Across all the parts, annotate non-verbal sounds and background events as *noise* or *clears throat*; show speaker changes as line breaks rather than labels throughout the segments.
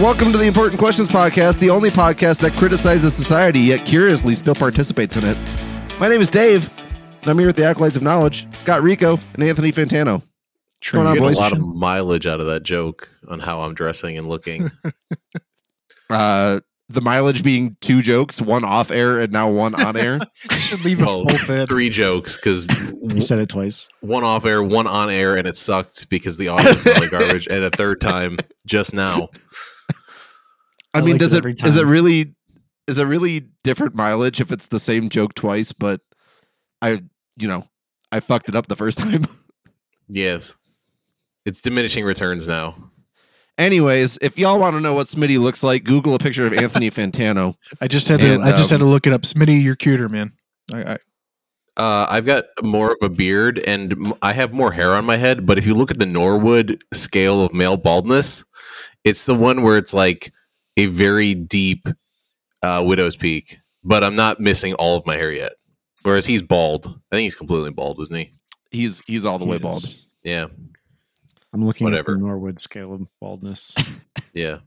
Welcome to the Important Questions Podcast, the only podcast that criticizes society yet curiously still participates in it. My name is Dave, and I'm here with the Acolytes of Knowledge, Scott Rico, and Anthony Fantano. What's going on,
Get a lot of mileage out of that joke on how I'm dressing and looking. *laughs*
Uh, the mileage being two jokes, one off air and now one on air. *laughs*
should leave it
Well,
both in.
three jokes because *laughs*
You said it twice.
one off air, one on air, and it sucked because the audio smelled like garbage. And a third time just now.
I,
I
mean, does
it
it is it really is it really different mileage if it's the same joke twice, but I you know I fucked it up the first *laughs* time.
Yes. It's diminishing returns now.
Anyways, if y'all want to know what Smitty looks like, Google a picture of Anthony *laughs* Fantano.
I just had to.
And,
I just had
um,
to look it up. Smitty, you're cuter, man. I, I,
Uh, I've got more of a beard and I have more hair on my head. But if you look at the Norwood scale of male baldness, it's the one where it's like a very deep uh, widow's peak. But I'm not missing all of my hair yet. Whereas he's bald. I think he's completely bald, isn't he?
He's he's all the way
He
bald.
Yeah.
I'm looking
Whatever.
at the Norwood scale of baldness. *laughs*
Yeah.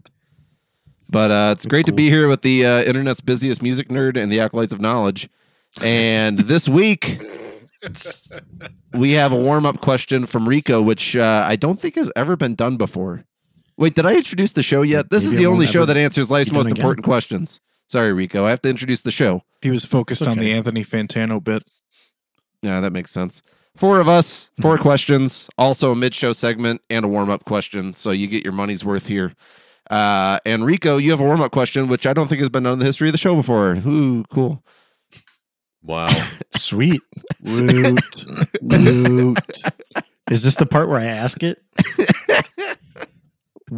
But uh, it's
That's
great to be here with the uh, internet's busiest music nerd and the acolytes of knowledge. And *laughs* this week, we have a warm up question from Rico, which uh, I don't think has ever been done before. Wait, did I introduce the show yet? This is the
it
only
won't
show
ever
that answers life's
be done
most
again.
important questions. Sorry, Rico. I have to introduce the show.
he was focused on the. Anthony Fantano bit.
Yeah, that makes sense. Four of us, four *laughs* questions, also a mid show segment and a warm up question. So you get your money's worth here. Uh, and Rico, you have a warm up question, which I don't think has been done in the history of the show before. Ooh, cool.
Wow. *laughs*
Sweet. Woot. *laughs* Woot. Is this the part where I ask it?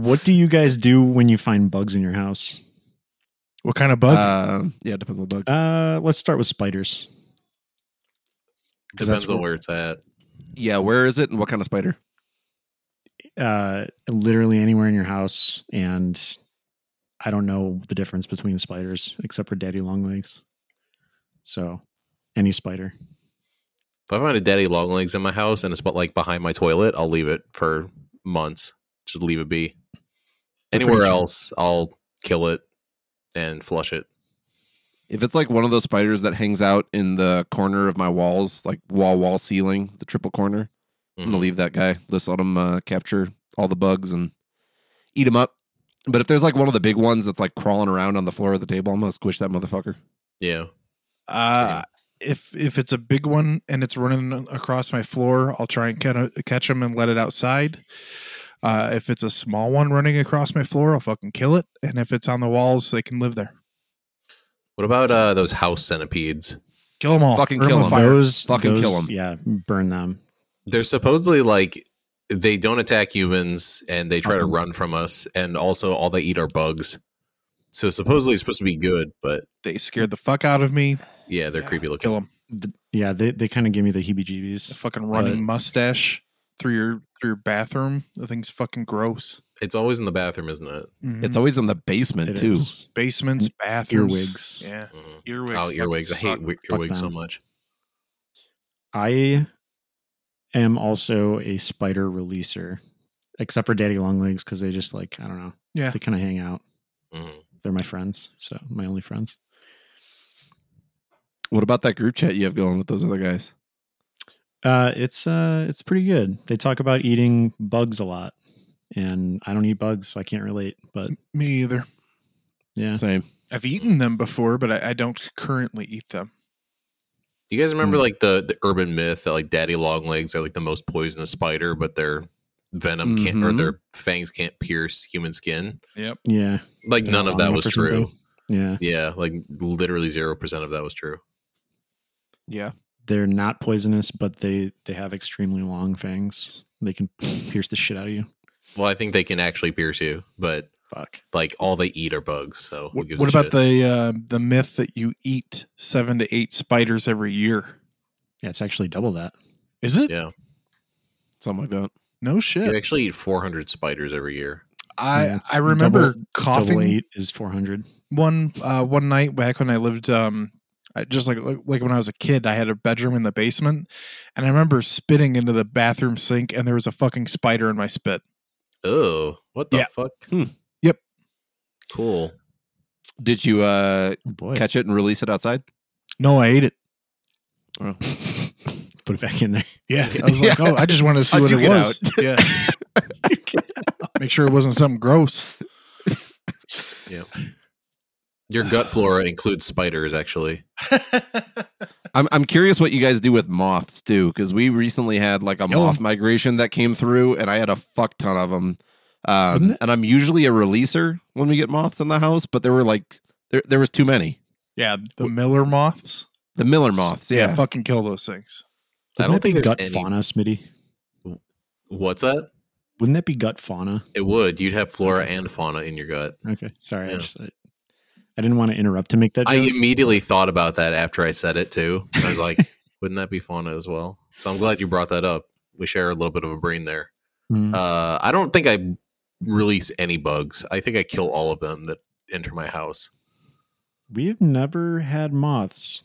What do you guys do when you find bugs in your house?
What kind of bug?
Uh, yeah, it depends on the bug.
Uh, let's start with spiders. 'Cause
Depends
that's
on
where-
where it's at.
Yeah, where is it and what kind of spider?
Uh, literally anywhere in your house, and I don't know the difference between spiders except for daddy long legs. So, any spider.
If I find a daddy long legs in my house and it's but like behind my toilet, I'll leave it for months. Just leave it be.
Pretty
Anywhere
sure.
else, I'll kill it and flush it.
If it's like one of those spiders that hangs out in the corner of my walls, like wall, wall, ceiling, the triple corner, I'm gonna
Mhm.
leave that guy. Just let him uh, capture all the bugs and eat them up. But if there's like one of the big ones that's like crawling around on the floor of the table, I'm gonna squish that motherfucker.
Yeah.
uh, if if it's a big one and it's running across my floor, I'll try and catch catch him and let it outside. Uh, if it's a small one running across my floor, I'll fucking kill it. And if it's on the walls, they can live there.
What about uh, those house centipedes?
Kill them all.
Fucking
Burn
kill
on
'em.
fire.
Those
Fucking kill
those-
'em.
Yeah, burn them.
They're supposedly like they don't attack humans and they try to
Mhm.
run from us, and also all they eat are bugs. So supposedly it's supposed to be good, but
They scared the fuck out of me.
yeah, they're
Yeah,
creepy looking.
Kill them.
Th- Yeah, they, they kind of give me the heebie-jeebies.
The fucking running
But-
mustache through your through your bathroom. The thing's fucking gross.
It's always in the bathroom, isn't it?
Mhm.
It's always in the basement
It
too.
is.
basements, bathrooms,
Earwigs.
Yeah,
Mhm.
earwigs.
Oh,
fucking
earwigs! I hate
suck.
wi-
Fuck
earwigs so
them.
much.
I am also a spider releaser, except for daddy long legs because they just like I don't know.
Yeah.
they kind of hang out.
Mhm.
They're my friends, so my only friends.
What about that group chat you have going with those other guys?
Uh, it's uh, it's pretty good. They talk about eating bugs a lot, and I don't eat bugs, so I can't relate. But
Me either.
yeah,
Same.
I've eaten them before, but I, I don't currently eat them.
You guys remember
Hmm.
like the the urban myth that like daddy long legs are like the most poisonous spider, but their venom can't or
Mhm.
their fangs can't pierce human skin.
Yep.
yeah,
Like
They're
none of that was true.
something. yeah.
Yeah, like literally zero percent of that was true.
Yeah.
They're not poisonous, but they they have extremely long fangs. They can pierce the shit out of you.
Well, I think they can actually pierce you, but
Fuck.
like all they eat are bugs. So who
What,
gives
what
a
about
shit?
the uh, the myth that you eat seven to eight spiders every year?
Yeah, it's actually double that.
Is it?
Yeah,
Something like that.
No shit.
you actually eat four hundred spiders every year.
I
Yeah,
I remember
double-
coughing
Double eight is four hundred.
one uh, one night back when I lived um I- just like like when I was a kid, I had a bedroom in the basement, and I remember spitting into the bathroom sink, and there was a fucking spider in my spit.
Oh, what the
Yeah.
fuck? Cool.
Did you uh,
Oh, boy,
catch it and release it outside?
No, I ate it.
Oh. *laughs*
put it back in there.
Yeah, I was *laughs* like,
Yeah.
oh, I just wanted to see
How'd
what it
get
was. Yeah, *laughs* make sure it wasn't something gross.
Your gut flora includes spiders, actually. *laughs*
I'm I'm curious what you guys do with moths too, because we recently had like a moth migration that came through, and I had a fuck ton of them. Um, and I'm usually a releaser when we get moths in the house, but there were like there there was too many.
yeah, the Miller moths.
The Miller moths, yeah.
fucking kill those things.
I
Wouldn't
don't think
gut
any-
fauna, Smitty.
What's that?
Wouldn't that be gut fauna?
It would. You'd have flora and fauna in your gut.
Okay, sorry.
Yeah.
I just I, I didn't want to interrupt to make that
I immediately thought about that after I said it too. I was like, *laughs* wouldn't that be fun as well? So I'm glad you brought that up. We share a little bit of a brain there.
Mm.
Uh, I don't think I release any bugs. I think I kill all of them that enter my house.
We've never had moths.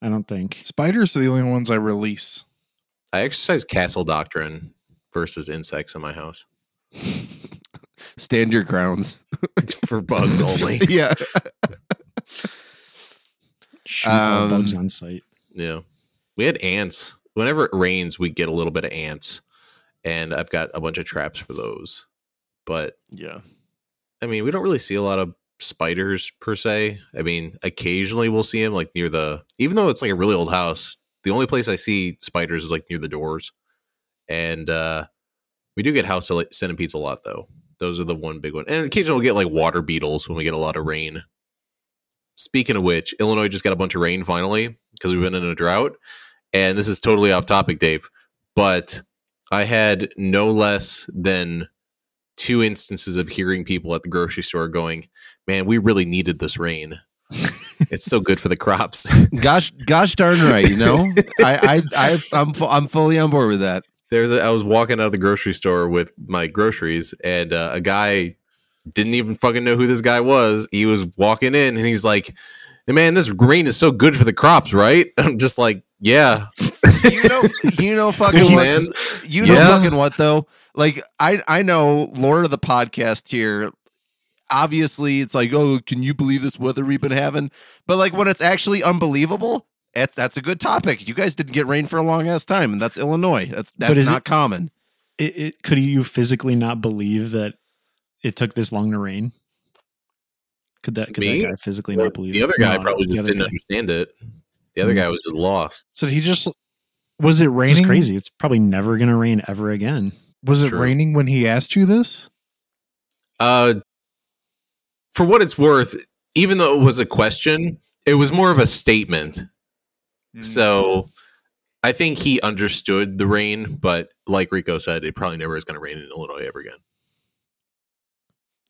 I don't think.
Spiders are the only ones I release.
I exercise castle doctrine versus insects in my house
Stand your grounds. *laughs*
for bugs only. *laughs*
yeah.
Shoot all
Um,
bugs on site.
Yeah. We had ants. Whenever it rains, we get a little bit of ants. And I've got a bunch of traps for those. But
Yeah.
I mean, we don't really see a lot of spiders per se. I mean, occasionally we'll see them like near the, even though it's like a really old house, the only place I see spiders is like near the doors. And uh we do get house centipedes a lot though. Those are the one big one. And occasionally we'll get like water beetles when we get a lot of rain. Speaking of which, Illinois just got a bunch of rain finally because we've been in a drought. And this is totally off topic, Dave. But I had no less than two instances of hearing people at the grocery store going, "Man, we really needed this rain. it's so good for the crops."
Gosh, gosh darn right. You know, *laughs* I, I, I, I'm, fu- I'm fully on board with that.
There's, a, I was walking out of the grocery store with my groceries, and uh, a guy didn't even fucking know who this guy was. He was walking in, and he's like, hey, "Man, this rain is so good for the crops, right?" *laughs* I'm just like, "Yeah,
You know, *laughs* you know, fucking
Cool,
what?
man.
You know,
Yeah.
fucking what though? Like, I, I know, Lord of the podcast here. Obviously, it's like, oh, can you believe this weather we've been having? But like, when it's actually unbelievable, that's that's a good topic. You guys didn't get rain for a long ass time, and that's Illinois. That's that's
is
not
it-
common.
It, it could you physically not believe that it took this long to rain? Could that could
Me?
that guy physically not believe
the
it?
other guy
No,
probably just didn't
guy.
understand it. The other
Hmm.
guy was just lost."
So he just was it
This is
raining?
crazy. It's probably never gonna rain ever again.
Was it
True.
raining when he asked you this?
Uh, for what it's worth, even though it was a question, it was more of a statement. Mm. So I think he understood the rain, but like Rico said, it probably never is going to rain in Illinois ever again.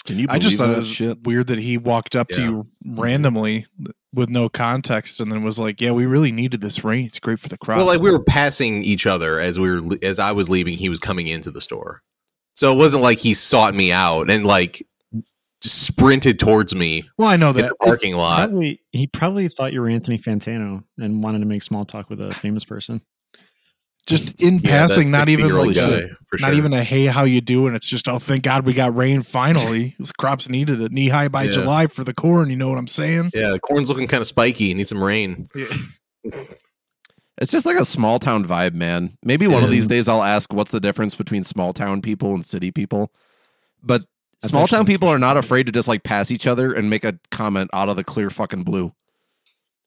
Can you?
I just thought
that
it was
shit.
weird that he walked up to you randomly with no context and then was like, "Yeah, we really needed this rain. It's great for the crops."
Well, like we were passing each other as we were as I was leaving, he was coming into the store. So it wasn't like he sought me out and like just sprinted towards me
Well, I know
in
that.
the parking lot.
Probably he probably thought you were Anthony Fantano and wanted to make small talk with a famous person.
Just in
Yeah,
passing, not even like
guy, for
not
sure.
even a hey, how you doing? It's just oh, thank God we got rain finally. *laughs* This crops needed it. Knee high by
Yeah.
July for the corn. You know what I'm saying?
Yeah, the corn's looking kind of spiky. Need some rain. Yeah.
It's just like a small town vibe, man. Maybe one of these days I'll ask what's the difference between small town people and city people. But
That's
small town people are not afraid to just like pass each other and make a comment out of the clear fucking blue.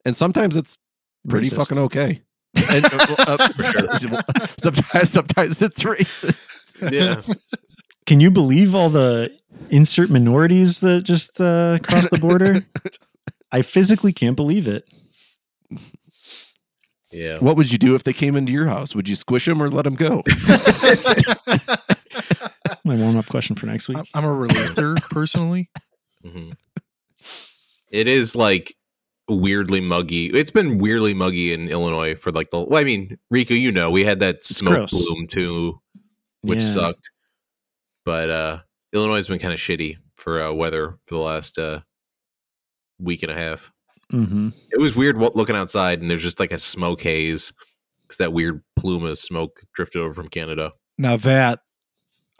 And sometimes it's pretty
Racist.
fucking okay. *laughs* And, uh, uh, *laughs* sometimes, sometimes it's racist.
Yeah, *laughs*
Can you believe all the insert minorities that just uh, crossed the border? I physically can't believe it.
yeah.
What would you do if they came into your house? Would you squish them or let them go?
My warm up question for next week.
I'm- I'm a releaser *laughs* personally.
hmm It is like weirdly muggy. It's been weirdly muggy in Illinois for like the. Well, I mean, Rico, you know, we had that smoke
gross.
bloom too, which
Yeah.
sucked. But uh Illinois has been kind of shitty for uh, weather for the last uh week and a half.
hmm
It was weird looking outside, and there's just like a smoke haze because that weird plume of smoke drifted over from Canada.
Now that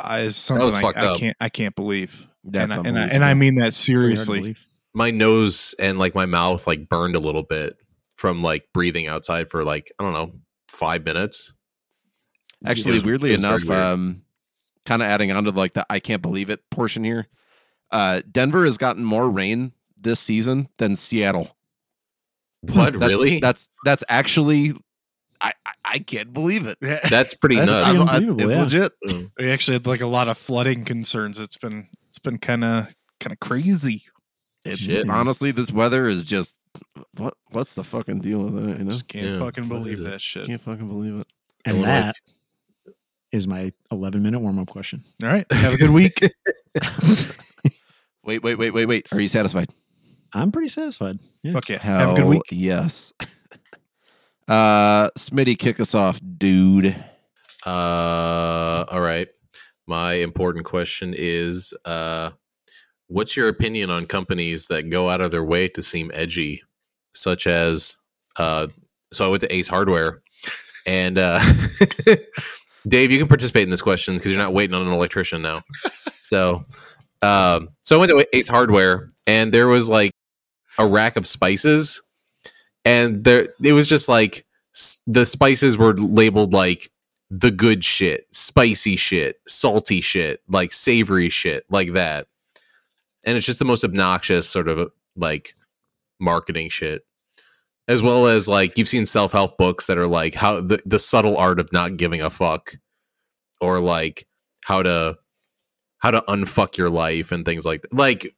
is something
was
I,
fucked
I
up.
can't I can't believe.
That's
and, I, and, I, and I mean that
Really hard to
seriously.
my nose and like my mouth like burned a little bit from like breathing outside for like I don't know five minutes.
Actually,
was-
weirdly
it was very
enough,
weird.
um, kind of adding on to like the I can't believe it portion here. Uh, Denver has gotten more rain this season than Seattle.
What
That's,
really?
That's that's actually I I, I can't believe it. *laughs*
That's pretty
That's
nuts.
pretty
I'm- it's
yeah.
legit.
Mm.
We actually had like a lot of flooding concerns. It's been it's been kind of kind of crazy.
It's
Shit.
honestly this weather is just what what's the fucking deal with that? You know,
Just can't
Yeah.
fucking believe that shit.
can't fucking believe it.
And
Illinois-
that is my 11 minute warm up question.
All right, have a good week. *laughs* *laughs*
Wait, wait, wait, wait, wait. Are you satisfied?
I'm pretty satisfied. Yeah.
Fuck yeah,
Hell
have a good week.
Yes. Uh, Smitty, kick us off, dude.
Uh, all right. My important question is uh, what's your opinion on companies that go out of their way to seem edgy, such as uh, so I went to Ace Hardware, and uh, *laughs* Dave, you can participate in this question because you're not waiting on an electrician now. So, um, so I went to Ace Hardware, and there was like a rack of spices, and there it was just like the spices were labeled like the good shit, spicy shit, salty shit, like savory shit, like that. And it's just the most obnoxious sort of like marketing shit. As well as like you've seen self help books that are like how the, the subtle art of not giving a fuck or like how to how to unfuck your life and things like like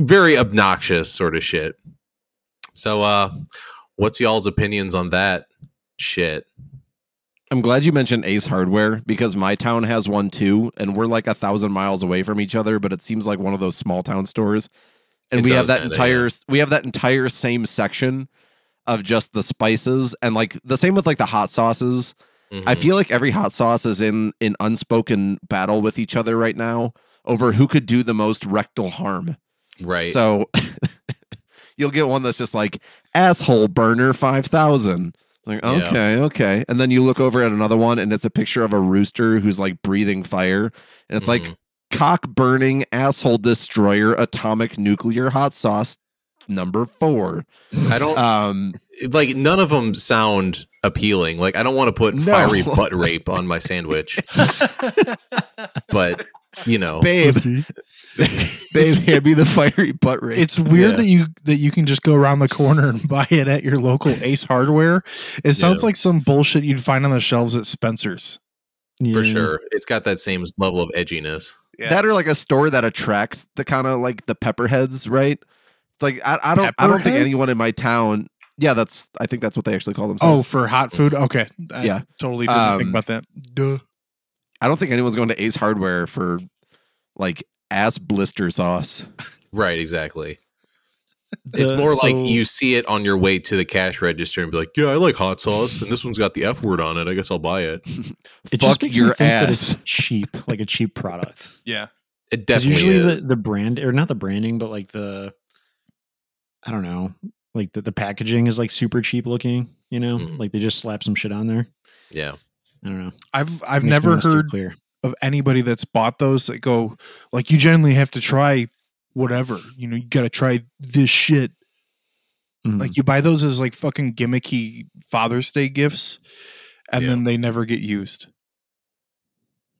very obnoxious sort of shit. So uh what's y'all's opinions on that shit?
I'm glad you mentioned Ace Hardware because my town has one too, and we're like a thousand miles away from each other, but it seems like one of those small town stores. And
It
we have that entire we have that entire same section of just the spices and like the same with like the hot sauces. I
Mhm.
feel like every hot sauce is in in unspoken battle with each other right now over who could do the most rectal harm.
right.
So *laughs* you'll get one that's just like asshole burner 5000. It's like,
Yeah.
okay, okay. And then you look over at another one and it's a picture of a rooster who's like breathing fire. And it's like
Mhm.
cock burning asshole destroyer atomic nuclear hot sauce number 4.
I don't
Um
like none of them sound appealing. Like I don't want to put
No.
fiery butt rape on my sandwich, *laughs* but you know,
babe,
Pussy.
babe, hand me the fiery butt rate.
It's weird
Yeah.
that you that you can just go around the corner and *laughs* buy it at your local *laughs* Ace Hardware. It sounds
Yeah.
like some bullshit you'd find on the shelves at Spencer's.
for sure, it's got that same level of edginess.
Yeah.
that or like a store that attracts the kind of like the pepperheads, right? It's like I, I don't I don't think anyone in my town. Yeah, that's I think that's what they actually call themselves.
Oh, for hot food? Okay. I
Yeah.
Totally didn't
Um,
think about that. Duh.
I don't think anyone's going to Ace Hardware for like ass blister sauce.
Right, exactly. *laughs* it's
The-
more like you see it on your way to the cash register and be like, "Yeah, I like hot sauce, and this one's got the f word on it. I guess I'll buy it." *laughs*
It
Fuck
just makes
your
me think that
ass.
it's cheap, like a cheap product.
Yeah.
it definitely
usually
is.
the, the brand or not the branding, but like the I don't know, like the, the packaging is like super cheap looking, you know?
Mhm.
Like they just slap some shit on there.
yeah,
I don't know.
I've I've never heard
clear.
Of anybody that's bought those that go like you generally have to try whatever. You know, you gotta try this shit.
Mhm.
Like you buy those as like fucking gimmicky Father's Day gifts and
Yeah.
then they never get used.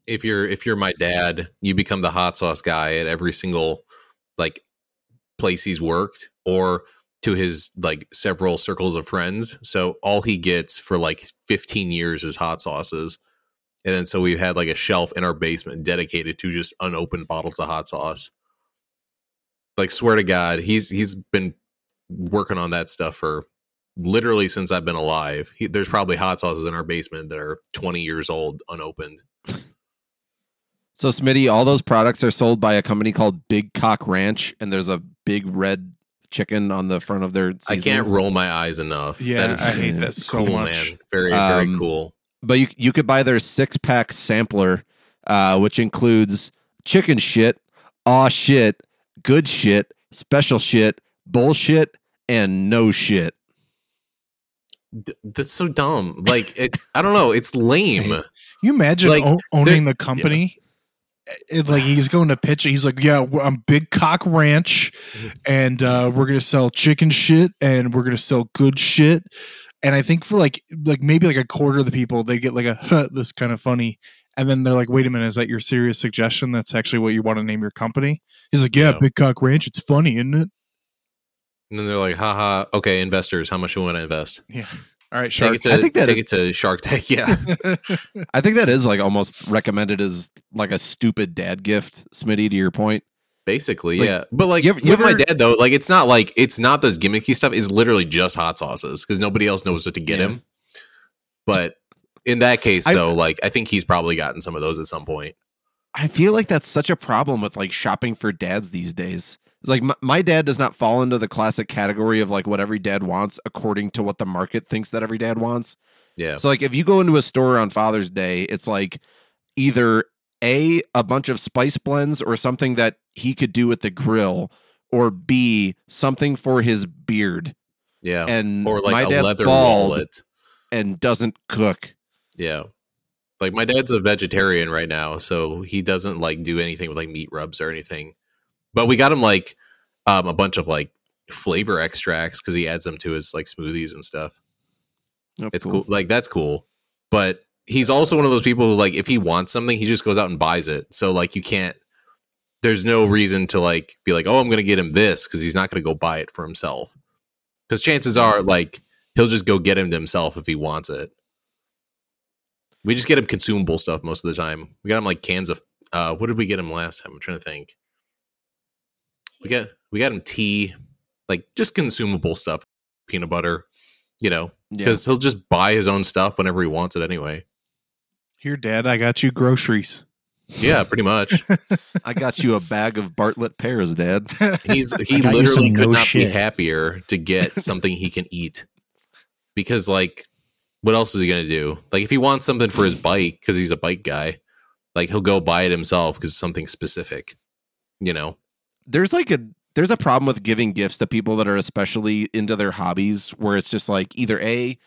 if you're if you're my dad, you become the hot sauce guy at every single like place he's worked or to his like several circles of friends. So all he gets for like 15 years is hot sauces. And then so we've had like a shelf in our basement dedicated to just unopened bottles of hot sauce. Like swear to God, he's he's been working on that stuff for literally since I've been alive. He, there's probably hot sauces in our basement that are 20 years old unopened.
So Smitty, all those products are sold by a company called Big Cock Ranch, and there's a big red chicken on the front of their.
I can't roll my eyes enough.
Yeah,
that is
I hate that *laughs* so
cool,
much.
man. Very,
Um,
very cool.
But you you could buy their six pack sampler, uh, which includes chicken shit, aw shit, good shit, special shit, bullshit, and no shit.
D- that's so dumb. Like, it, I don't know. It's lame.
You imagine
Like,
o- owning the company it, like he's going to pitch it. He's like, "Yeah, I'm Big Cock Ranch, and uh, we're gonna sell chicken shit, and we're gonna sell good shit." And I think for like like maybe like a quarter of the people, they get like a huh, this kind of funny, and then they're like, "Wait a minute, is that your serious suggestion? That's actually what you want to name your company?" He's like, "Yeah,
Yeah.
Big Cock Ranch. It's funny, isn't it?"
And then they're like, haha, okay, investors, how much you want to invest? Yeah.
All right,
Take
shark.
it to
I think that
take
it-
it to Shark Tank. *laughs* Yeah.
I think that is like almost recommended as like a stupid dad gift, Smitty. To your point,
Basically,
Like,
yeah. But like
you ever- you
with my dad though, like it's not like it's not this gimmicky stuff. It's literally just hot sauces because nobody else knows what to get
Yeah.
him. But in that case,
I-
though, like I think he's probably gotten some of those at some point.
I feel like that's such a problem with like shopping for dads these days. It's like my, my dad does not fall into the classic category of like what every dad wants according to what the market thinks that every dad wants.
Yeah.
So like if you go into a store on Father's Day, it's like either A, a bunch of spice blends or something that he could do with the grill, or B, something for his beard.
Yeah.
And
or like
my
a
dad's
leather
bald
wallet.
and doesn't cook.
Yeah. Like my dad's a vegetarian right now, so he doesn't like do anything with like meat rubs or anything. But we got him like um a bunch of like flavor extracts because he adds them to his like smoothies and stuff.
That's
it's cool. Like that's cool. But he's also one of those people who like if he wants something, he just goes out and buys it. So like you can't there's no reason to like be like, "Oh, I'm going to get him this" because he's not going to go buy it for himself. Cuz chances are like he'll just go get him to himself if he wants it. We just get him consumable stuff most of the time. We got him like cans of uh what did we get him last time? I'm trying to think. We got we got him tea, like just consumable stuff, peanut butter, you know,
Yeah.
because he'll just buy his own stuff whenever he wants it anyway.
Here, Dad, I got you groceries.
Yeah, pretty much. *laughs*
I got you a bag of Bartlett pears, Dad.
He's *laughs* he literally
some
could
no
not be happier to get *laughs* something he can eat. Because like what else is he gonna do? Like if he wants something for his bike, because he's a bike guy, like he'll go buy it himself because it's something specific. You know?
there's like a there's a problem with giving gifts to people that are especially into their hobbies where it's just like either a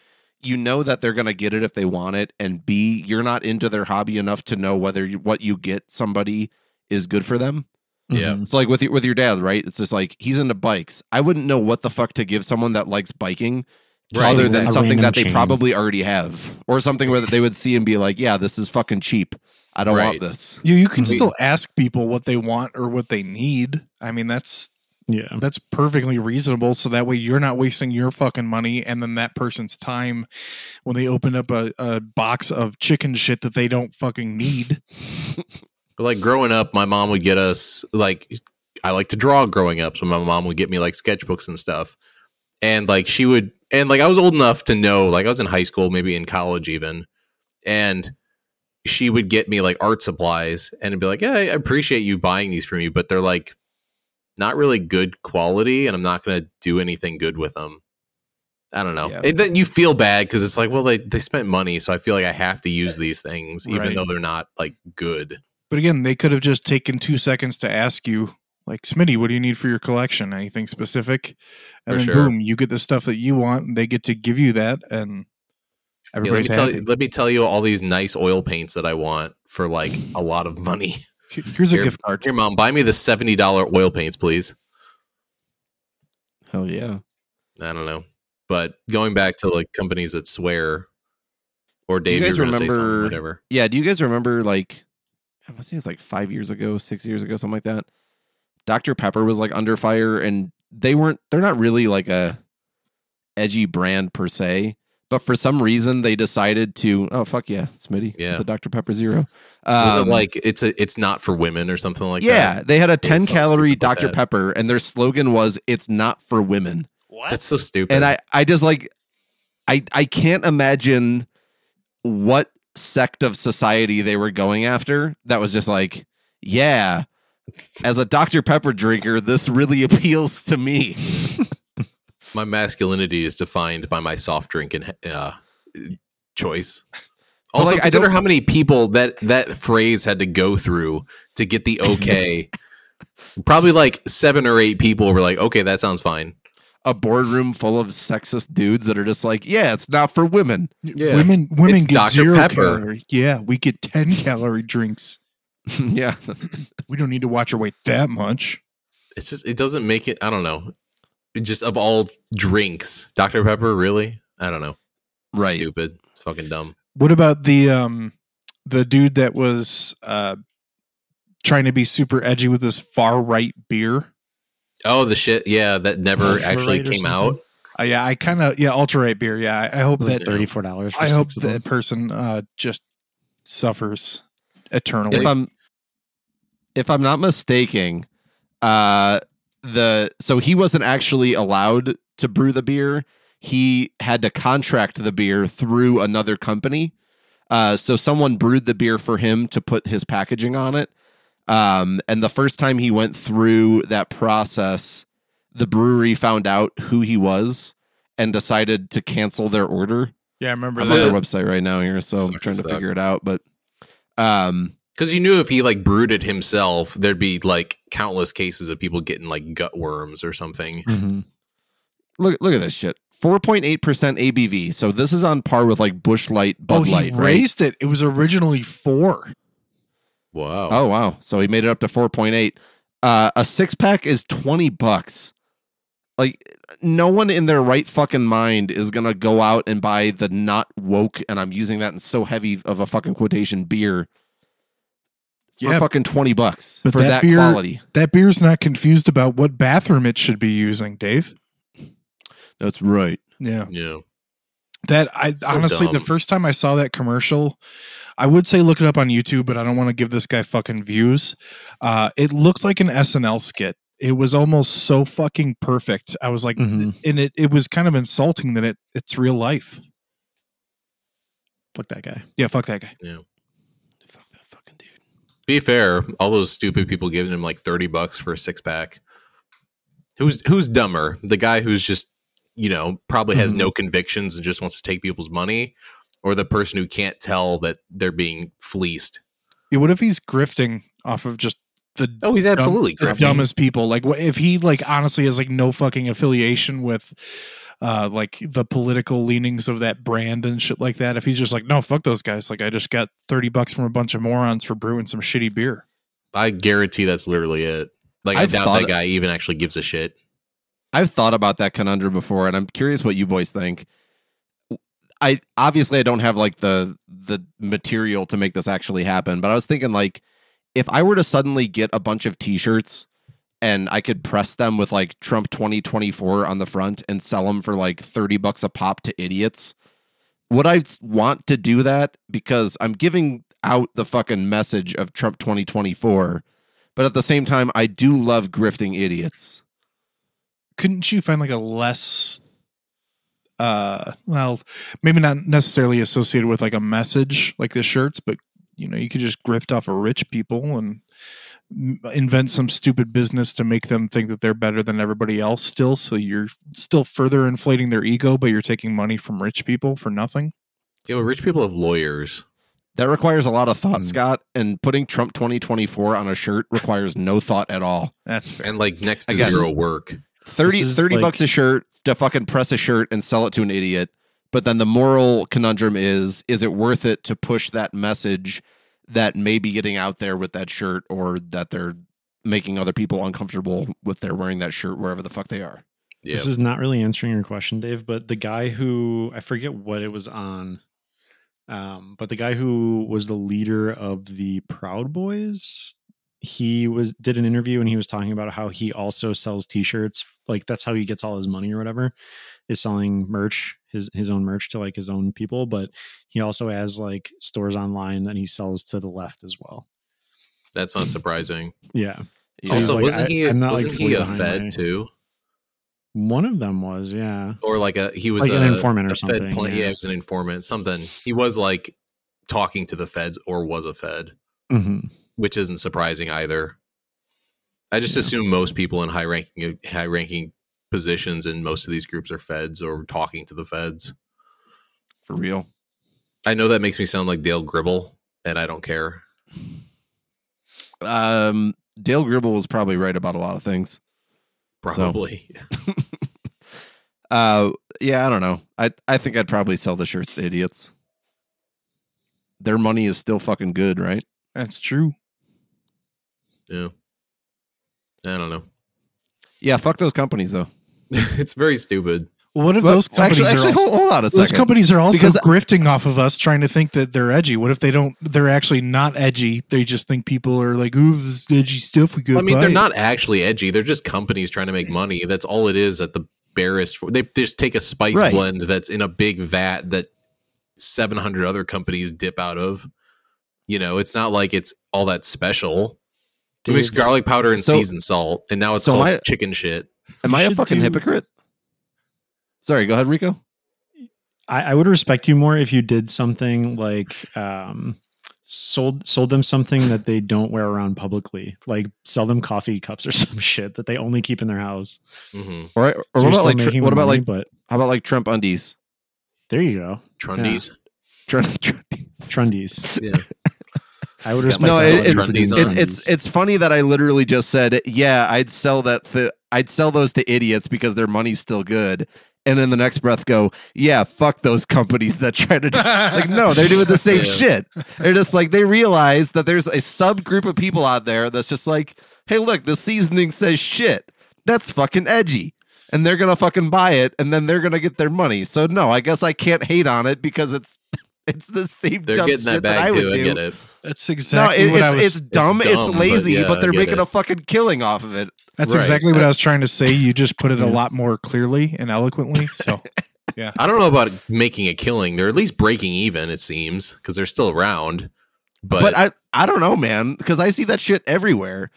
you know that they're going to get it if they want it and b you're not into their hobby enough to know whether you, what you get somebody is good for them.
Yeah.
Mm-hmm.
It's like with your, with your dad right? It's just like he's into bikes. I wouldn't know what the fuck to give someone that likes biking
Right,
other than
random
something that they
chain.
probably already have or something where they would see and be like yeah this is fucking cheap. I don't want this.
You you can
We-
still ask people what they want or what they need. I mean, that's
Yeah.
that's perfectly reasonable. So that way you're not wasting your fucking money and then that person's time when they open up a, a box of chicken shit that they don't fucking need. *laughs*
Like growing up, my mom would get us like I like to draw growing up, so my mom would get me like sketchbooks and stuff. And like she would and like I was old enough to know, like I was in high school, maybe in college even. And she would get me like art supplies and be like, Yeah, I appreciate you buying these for me, but they're like not really good quality and I'm not gonna do anything good with them. I don't know.
Yeah.
Then you feel bad because it's like, well, they, they spent money, so I feel like I have to use these things, even
Right.
though they're not like good.
But again, they could have just taken two seconds to ask you, like, Smitty, what do you need for your collection? Anything specific? And
For
then
sure.
boom, you get the stuff that you want, and they get to give you that, and
Yeah, let
everybody's
me tell you, let me tell you all these nice oil paints that I want for like a lot of money. *laughs*
Here's a
Here,
gift card.
Here, mom, buy me the seventy dollar oil paints, please.
hell yeah
I don't know, but going back to like companies that swear, or
Do you guys
you are gonna say
remember-
whatever.
Yeah, do you guys remember like I think it was like five years ago, six years ago, something like that? Dr. Pepper was like under fire and they weren't they're not really like a edgy brand per se, but for some reason they decided to oh fuck yeah, Smitty.
Yeah.
The Dr. Pepper Zero.
Was
Um,
it like it's a it's not for women or something like
yeah,
that?
Yeah, they had a 10 calorie
stupid like
Dr.
that.
Pepper and their slogan was it's not for women. What?
That's so stupid.
And I, I just like I I can't imagine what sect of society they were going after that was just like, yeah, as a Dr. Pepper drinker, this really *laughs* appeals to me. *laughs*
my masculinity is defined by my soft drink and uh, choice. Also,
like, I
consider
don't-
how many people that that phrase had to go through to get the okay. *laughs* Probably like seven or eight people were like, "Okay, that sounds fine."
A boardroom full of sexist dudes that are just like, yeah, it's not for women.
Yeah.
Women women
It's
get
Dr.
zero
Pepper.
calorie. Yeah, we get ten *laughs* calorie drinks.
yeah. *laughs*
We don't need to watch our weight that much.
It's just it doesn't make it. I don't know. It just of all drinks, Dr Pepper, really? I don't know.
Right.
Stupid. It's fucking dumb.
What about the um the dude that was uh trying to be super edgy with this far right beer?
Oh, the shit. Yeah, that never
Ultra
actually came out.
Uh, yeah, I kind of yeah, ultra right beer. Yeah, I, I hope
Was
that
thirty four dollars?
I hope that person uh just suffers eternally.
if I'm if I'm not mistaken, uh the so he wasn't actually allowed to brew the beer. He had to contract the beer through another company. Uh so someone brewed the beer for him to put his packaging on it. Um and the first time he went through that process, the brewery found out who he was and decided to cancel their order.
yeah, I remember
I'm
that.
on their website right now here, so I'm trying to
to suck.
figure it out. But um
Because you knew if he like brewed it himself, there'd be like countless cases of people getting like gut worms or something.
Mhm.
look look at this shit. 4.8% ABV. So this is on par with like Busch Light, Bud
oh, he
Light, right?
raised it. It was originally four.
Wow.
Oh wow. So he made it up to 4.8. Uh a six pack is 20 bucks. Like no one in their right fucking mind is going to go out and buy the not woke and I'm using that in so heavy of a fucking quotation beer for
Yeah.
fucking 20 bucks
But
for
that
that,
beer-
quality.
That beer's not confused about what bathroom it should be using, Dave.
That's right.
Yeah.
Yeah.
That I
So
honestly the first time I saw that commercial, I would say look it up on YouTube, but I don't want to give this guy fucking views. Uh it looked like an SNL skit. It was almost so fucking perfect. I was like
Mhm.
and it it was kind of insulting that it it's real life.
Fuck that guy.
Yeah, fuck that guy.
Fuck that fucking dude.
Be fair, all those stupid people giving him like 30 bucks for a six pack. Who's who's dumber? The guy who's just, you know, probably has
Mm-hmm.
no convictions and just wants to take people's money, or the person who can't tell that they're being fleeced?
Yeah, what if he's grifting off of just the
Oh, he's absolutely
dumb, the dumbest people? Like, what if he like honestly has like no fucking affiliation with uh like the political leanings of that brand and shit like that? If he's just like, no, fuck those guys. Like, I just got thirty bucks from a bunch of morons for brewing some shitty beer.
I guarantee that's literally it. Like I
I've
doubt that guy even actually gives a shit.
I've thought about that conundrum before, and I'm curious what you boys think. I obviously I don't have like the the material to make this actually happen, but I was thinking like if I were to suddenly get a bunch of T-shirts and I could press them with like Trump 2024 on the front and sell them for like 30 bucks a pop to idiots, would I want to do that because I'm giving out the fucking message of Trump 2024, but at the same time I do love grifting idiots.
Couldn't you find like a less uh well, maybe not necessarily associated with like a message like the shirts, but you know, you could just grift off of rich people and invent some stupid business to make them think that they're better than everybody else still so you're still further inflating their ego but you're taking money from rich people for nothing
Yeah, but rich people have lawyers.
That requires a lot of thought,
Hmm.
Scott, and putting Trump 2024 on a shirt requires no thought at all.
that's fair
And like next to
I
zero work.
30, 30
like-
bucks a shirt to fucking press a shirt and sell it to an idiot. But then the moral conundrum is is it worth it to push that message that may be getting out there with that shirt or that they're making other people uncomfortable with their wearing that shirt wherever the fuck they are?
Yeah.
This is not really answering your question, Dave, but the guy who I forget what it was on, um, but the guy who was the leader of the Proud Boys, he was did an interview and he was talking about how he also sells T-shirts. Like that's how he gets all his money or whatever, is selling merch, his his own merch to like his own people. But he also has like stores online that he sells to the left as well.
That's not surprising. *clears throat*
Yeah,
Yeah.
he's
also,
like,
wasn't
I-
he
I'm not,
wasn't
like,
he a Fed
my-
too?
one of them was yeah.
Or like a he was
Like an informant or
a Fed
something,
yeah.
yeah.
he was an informant. Something. He was like talking to the feds or was a Fed,
hmm
which isn't surprising either. I just assume most people in high ranking high ranking positions in most of these groups are feds or talking to the feds.
For real.
I know that makes me sound like Dale Gribble, and I don't care.
Um, Dale Gribble was probably right about a lot of things.
Probably. *laughs*
Uh, yeah, I don't know. I I think I'd probably sell the shirts to idiots. Their money is still fucking good, right?
that's true
Yeah. I don't know.
Yeah, fuck those companies though. *laughs*
it's very stupid.
What if
But
those companies
actually, actually
are
hold, hold on a second.
those companies are also
Because-
grifting off of us, trying to think that they're edgy. What if they don't? They're actually not edgy. They just think people are like, "Ooh, this is edgy stuff." We could.
I mean,
buy
they're
it."
not actually edgy. They're just companies trying to make money. That's all it is at the barest. For, they just take a spice
Right.
blend that's in a big vat that 700 other companies dip out of. You know, it's not like it's all that special. It makes garlic powder and
So-
seasoned salt, and now it's
so
called
my-
chicken shit.
Am I a fucking
do-
hypocrite? Sorry, go ahead, Rico.
I, I would respect you more if you did something like um, sold sold them something that they don't wear around publicly, like sell them coffee cups or *laughs* some shit that they only keep in their house.
hmm
Or, or
So
what
you're
about like tr- what about
money,
like
but
how about like Trump undies?
there you go,
Trundies.
Trund- *laughs* Trundies.
Trundies.
Yeah. *laughs*
I would
Got
respect.
my
No, it, it's,
Trundies
it,
on.
it's it's funny that I literally just said, yeah, I'd sell that. Th- I'd sell those to idiots because their money's still good. And in the next breath, go, yeah, fuck those companies that try to. like, no, they're doing the same *laughs*
Yeah.
shit. They're just like they realize that there's a subgroup of people out there that's just like, hey, look, the seasoning says shit. That's fucking edgy. And they're gonna fucking buy it, and then they're gonna get their money. So no, I guess I can't hate on it because it's *laughs* it's the same.
They're
dumb
getting that
shit that I
bag
would
too. I
do.
get it.
That's
No,
exactly
it,
what I
it's,
was.
it's dumb, it's,
dumb, but
lazy,
yeah,
but they're making
it.
a fucking killing off of it.
That's
right.
exactly what I was trying to say. You just put it a *laughs* lot more clearly and eloquently. So *laughs* yeah.
I don't know about making a killing. They're at least breaking even, it seems, because they're still around. But,
But, I, I don't know, man, because I see that shit everywhere.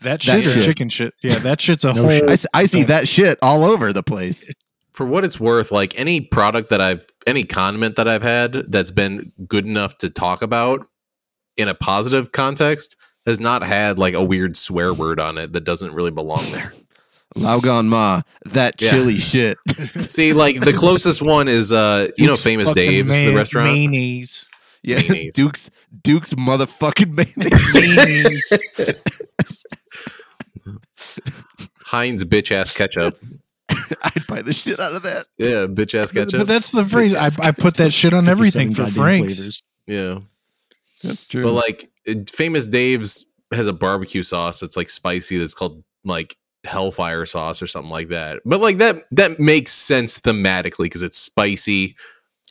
that
That
shit or
shit.
chicken shit. Yeah, that shit's a
No
whole.
shit.
I, s- I see that shit all over the place. *laughs*
for what it's worth, like any product that I've, any condiment that I've had that's been good enough to talk about in a positive context has not had like a weird swear word on it that doesn't really belong there.
Lao Gan Ma, that
Yeah.
chili shit. *laughs*
See, like the closest one is, uh, you know, Famous
fucking
Dave's, the restaurant.
Mayonnaise.
Yeah,
Mayonnaise.
Duke's Duke's motherfucking *laughs* mayonnaise.
Mayonnaise. *laughs*
Heinz bitch ass ketchup.
I'd buy the shit out of that.
Yeah, bitch ass ketchup.
but that's the phrase. I, I put that shit on everything for
goddamn
Frank's.
flavors.
yeah.
That's true.
But like it- famous Dave's has a barbecue sauce that's like spicy that's called like hellfire sauce or something like that. But like that that makes sense thematically because it's spicy,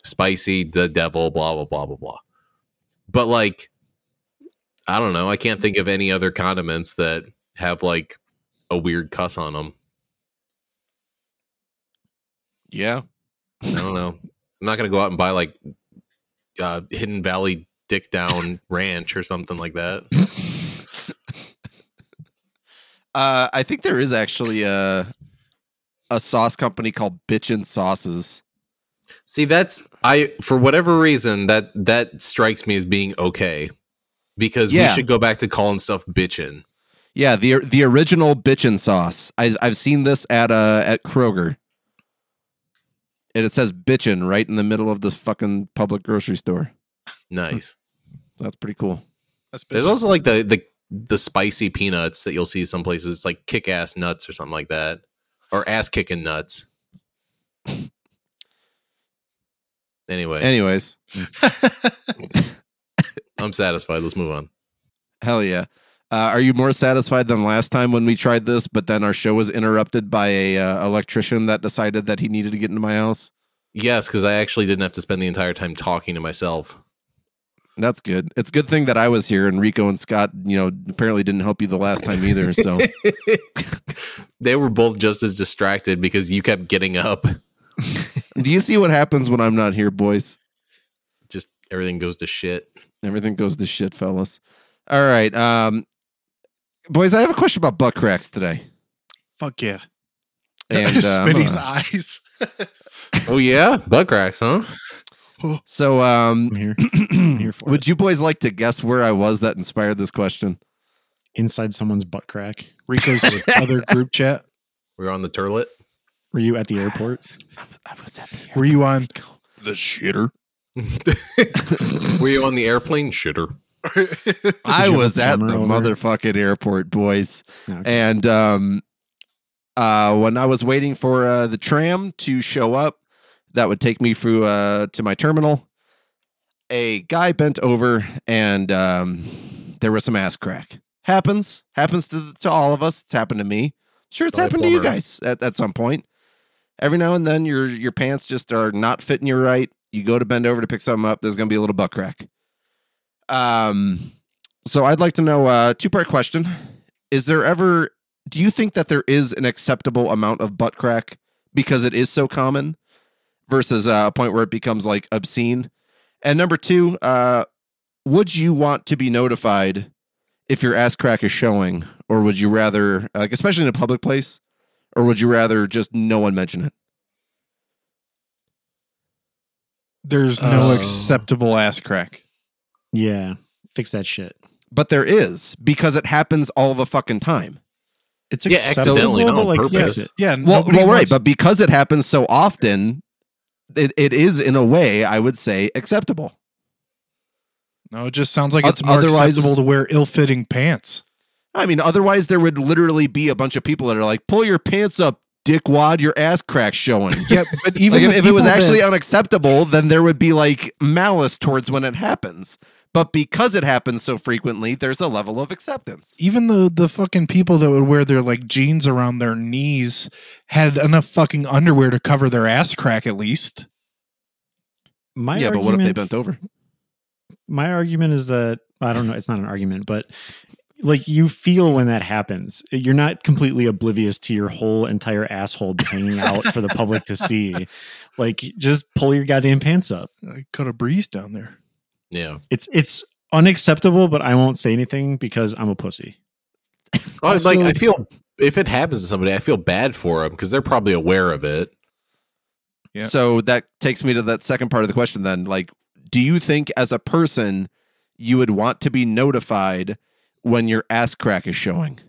spicy, the devil, blah blah blah blah blah. But like I don't know, I can't think of any other condiments that have like a weird cuss on them.
yeah.
I don't know. I'm not gonna go out and buy like uh, Hidden Valley Dick Down Ranch or something like that. *laughs*
Uh, I think there is actually a a sauce company called Bitchin' Sauces.
See, that's I for whatever reason that that strikes me as being okay because
Yeah.
we should go back to calling stuff bitchin'.
Yeah, the the original bitchin' sauce. I, I've seen this at uh at Kroger, and it says bitchin' right in the middle of the fucking public grocery store.
Nice.
So that's pretty cool.
That's
There's also like the the the spicy peanuts that you'll see some places. It's like kick ass nuts or something like that, or ass kicking nuts. Anyway,
Anyways, *laughs*
I'm satisfied. Let's move on.
hell yeah. Uh, are you more satisfied than last time when we tried this, but then our show was interrupted by a uh, electrician that decided that he needed to get into my house?
Yes, because I actually didn't have to spend the entire time talking to myself.
That's good. It's a good thing that I was here and Rico and Scott, you know, apparently didn't help you the last time either. So *laughs*
they were both just as distracted because you kept getting up.
do you see what happens when I'm not here, boys?
Just everything goes to shit.
Everything goes to shit, fellas. All right. Um boys, I have a question about butt cracks today.
Fuck yeah.
And *laughs* uh,
Spinny's
gonna-
eyes. *laughs*
Oh yeah, butt cracks, huh?
So um
I'm here. *clears throat* I'm here for
would
it.
you boys like to guess where I was that inspired this question?
inside someone's butt crack.
Rico's *laughs* other group chat.
We were on the turlet.
Were you at the airport?
I was at the airport.
Were you on the shitter? *laughs*
were you on the airplane? Shitter. *laughs*
I was at the
over
motherfucking airport, boys.
Okay.
And um, uh, when I was waiting for uh, the tram to show up, that would take me through uh, to my terminal. A guy bent over, and um, there was some ass crack. Happens. Happens to to all of us. It's happened to me. Sure, it's happened to you guys at, at some point. Every now and then, your your pants just are not fitting you right. You go to bend over to pick something up. There's going to be a little butt crack. Um, so I'd like to know uh, two part question: Is there ever? Do you think that there is an acceptable amount of butt crack because it is so common, versus uh, a point where it becomes like obscene? And number two, uh, would you want to be notified if your ass crack is showing, or would you rather, like, especially in a public place, or would you rather just no one mention it?
There's no
Oh.
acceptable ass crack.
Yeah, fix that shit.
But there is because it happens all the fucking time.
It's
Yeah,
acceptable,
accidentally, not on
like
purpose.
fix it.
Yeah,
Well, well, right,
wants-
but because it happens so often, it, it is in a way I would say acceptable.
no, it just sounds like it's more
otherwise-
acceptable to wear ill-fitting pants.
I mean, otherwise there would literally be a bunch of people that are like, "Pull your pants up, dickwad, your ass crack's showing." *laughs*
Yeah, but even
Like, if, if it was actually
that-
unacceptable, then there would be like malice towards when it happens. But because it happens so frequently, there's a level of acceptance.
even the the fucking people that would wear their like jeans around their knees had enough fucking underwear to cover their ass crack at least.
My
yeah, but what if they bent over?
my argument is that I don't know. It's not an argument, but like you feel when that happens. You're not completely oblivious to your whole entire asshole hanging out for the public to see. *laughs* Like, just pull your goddamn pants up.
I cut a breeze down there.
Yeah.
It's it's unacceptable, but I won't say anything because I'm a pussy.
Oh, like I feel *laughs* if it happens to somebody, I feel bad for them because they're probably aware of it.
Yeah.
So that takes me to that second part of the question then. Like, do you think as a person you would want to be notified when your ass crack is showing?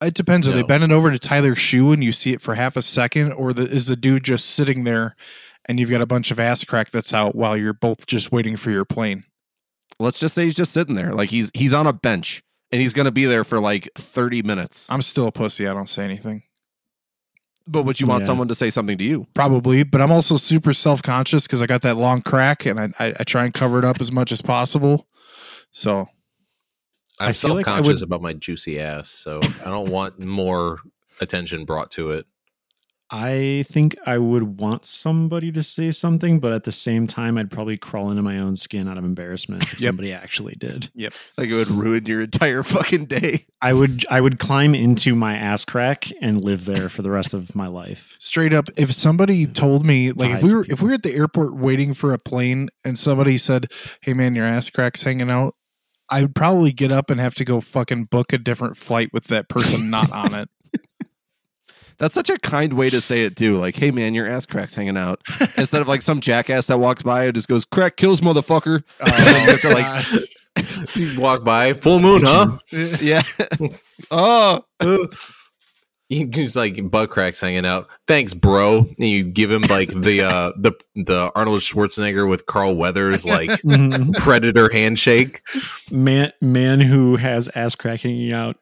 It depends. Are they bending over to tie their shoe and you see it for half a second, or the, is the dude just sitting there and you've got a bunch of ass crack that's out while you're both just waiting for your plane?
Let's just say he's just sitting there. Like he's he's on a bench and he's gonna be there for like 30 minutes.
I'm still a pussy. I don't say anything.
But would you want
Yeah.
someone to say something to you?
Probably, but I'm also super self conscious because I got that long crack and I, I I try and cover it up as much as possible. So
I'm
I feel
self
like I
conscious
would-
about my juicy ass, so I don't want more attention brought to it.
I think I would want somebody to say something, but at the same time, I'd probably crawl into my own skin out of embarrassment if *laughs*
Yep.
somebody actually did.
Yep, like it would ruin your entire fucking day.
I would I would climb into my ass crack and live there for the rest of my life.
straight up, if somebody told me like if we were if we were at the airport waiting for a plane and somebody said, "Hey man, your ass crack's hanging out," I would probably get up and have to go fucking book a different flight with that person not on *laughs* it.
That's such a kind way to say it too. Like, hey man, your ass crack's hanging out. *laughs* Instead of like some jackass that walks by and just goes, crack kills motherfucker.
Oh,
You have to, like,
You *laughs* walk by, full moon, huh? *laughs*
yeah. oh.
You just like butt cracks hanging out. Thanks, bro. And you give him like the uh the the Arnold Schwarzenegger with Carl Weathers like
Mhm.
predator handshake.
man man who has ass crack hanging out,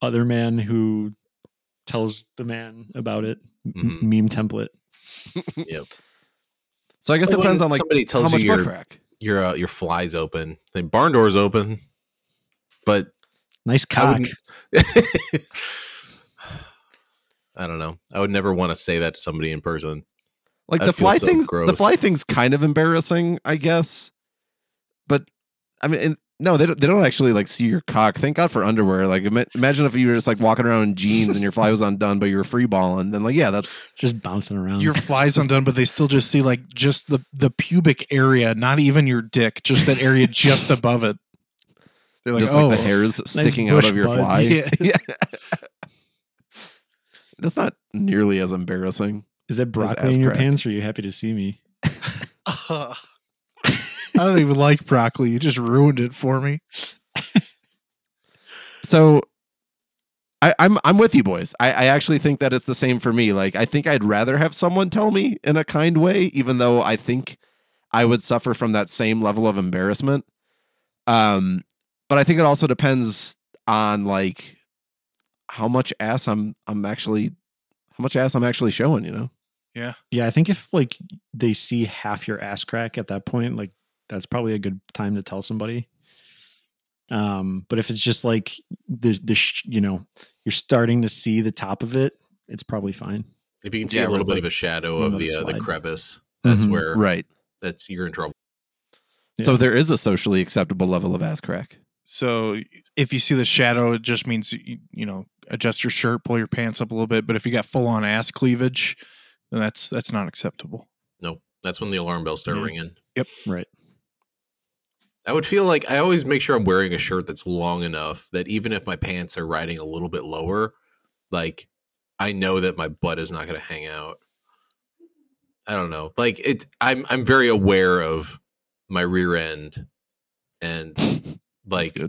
other man who tells the man about it. M-
Mhm.
Meme template. *laughs*
Yep.
So I guess it depends on like
somebody tells
how much
you
butt
your
crack.
your uh, your flies open, the barn door's open, but
Nice
I
cock.
wouldn't- *laughs* I don't know. I would never want to say that to somebody in person.
Like
I'd
the fly
so
things, the fly thing's kind of embarrassing, I guess. But I mean, and, no, they don't, they don't actually like see your cock. Thank God for underwear. Like, ima- imagine if you were just like walking around in jeans and your fly was undone, but you were free balling. Then like, yeah, that's
Just bouncing around.
Your fly's undone, but they still just see like just the the pubic area, not even your dick, just that area just above it. They're like,
just
oh,
like the oh, hairs sticking out of your
bud.
fly.
Yeah. *laughs*
yeah. that's not nearly as embarrassing.
Is that
ass
broccoli in your
crack.
pants or are you happy to see me? *laughs* *laughs*
I don't even like broccoli. You just ruined it for me. *laughs*
So I, I'm I'm with you boys. I, I actually think that it's the same for me. Like I think I'd rather have someone tell me in a kind way, even though I think I would suffer from that same level of embarrassment. Um, but I think it also depends on like how much ass I'm I'm actually how much ass I'm actually showing, you know?
Yeah. Yeah, I think if like they see half your ass crack at that point, like that's probably a good time to tell somebody. Um, but if it's just like the the sh- you know you're starting to see the top of it, it's probably fine.
If you can see
Yeah,
a little bit
like-
of a shadow of the uh, the crevice, that's
Mhm.
where
Right.
that's you're in trouble.
So there is a socially acceptable level of ass crack.
So if you see the shadow, it just means you, you know adjust your shirt, pull your pants up a little bit. But if you got full on ass cleavage, then that's that's not acceptable.
No, that's when the alarm bells start
Yeah.
ringing. Yep.
Right.
I would feel like I always make sure I'm wearing a shirt that's long enough that even if my pants are riding a little bit lower, like I know that my butt is not going to hang out. I don't know. Like it I'm I'm very aware of my rear end and like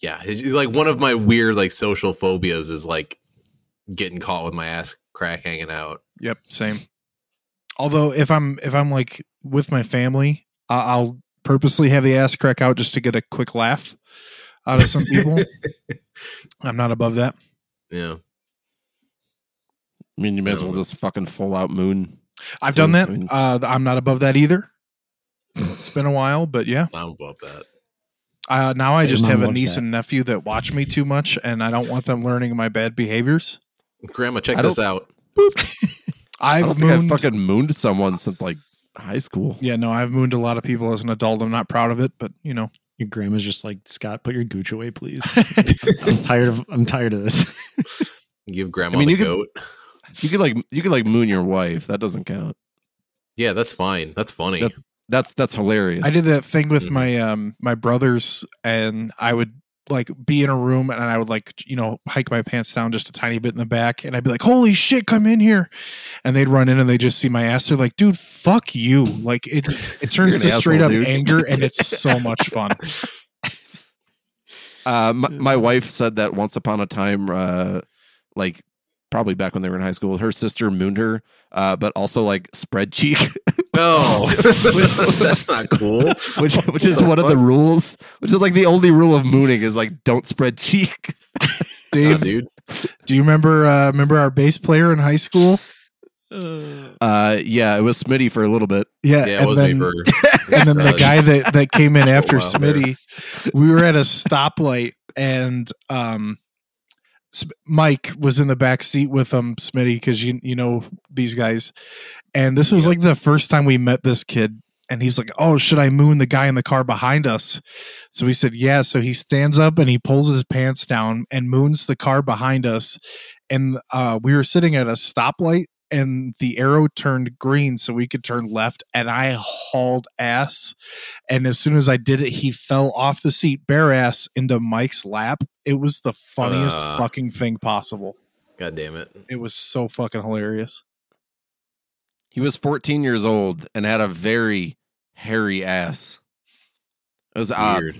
yeah, it's like one of my weird like social phobias is like getting caught with my ass crack hanging out.
Yep, same. Although if I'm if I'm like with my family, I'll purposely have the ass crack out just to get a quick laugh out of some people. *laughs* I'm not above that.
Yeah.
I mean, you may as well just fucking full out moon.
I've done that.
I mean-
Uh, I'm not above that either. It's been a while, but yeah.
I'm above that.
Uh, now I
Hey,
just have a niece
that.
and nephew that watch me too much, and I don't want them learning my bad behaviors.
Grandma, check
I
this out.
I
I've
don't think I've
mooned.
fucking mooned someone since like high school.
yeah, no, I've mooned a lot of people as an adult. I'm not proud of it, but you know,
Your grandma's just like Scott, put your gooch away, please. *laughs* I'm tired of I'm tired of this.
Give grandma
I mean,
the
you could-
goat.
You could like you could like moon your wife. That doesn't count.
Yeah, that's fine. That's funny.
Yep. That's that's hilarious.
I did that thing with
Mhm.
my um my brothers, and I would like be in a room, and I would like you know hike my pants down just a tiny bit in the back, and I'd be like, "Holy shit, come in here!" And they'd run in, and they just see my ass. They're like, "Dude, fuck you!" Like it *laughs* it turns to straight
asshole,
up
dude.
anger, and *laughs* it's so much fun. *laughs*
Uh, my, my wife said that once upon a time, uh, like probably back when they were in high school, her sister mooned her, uh, but also like spread cheek,
no, *laughs* that's not cool.
which which is one of the rules. Which is like the only rule of mooning is like don't spread cheek. *laughs*
Nah,
Dave,
dude.
do you remember uh remember our bass player in high school?
Uh, yeah, it was Smitty for a little bit.
Yeah,
Yeah, it
and
was
then,
me for. *laughs*
and then the
uh,
guy that that came in after
while there.
Smitty, we were at a stoplight and um Mike was in the back seat with um Smitty because you you know these guys, and this was
Yeah.
like the first time we met this kid, and he's like, "Oh, should I moon the guy in the car behind us?" So we said, "Yeah." So he stands up and he pulls his pants down and moons the car behind us, and uh, we were sitting at a stoplight. And the arrow turned green so we could turn left, and I hauled ass. And as soon as I did it, he fell off the seat bare ass into Mike's lap. It was the funniest
Uh.
fucking thing possible.
God damn it.
It was so fucking hilarious.
He was 14 years old and had a very hairy ass. It was uh,
odd.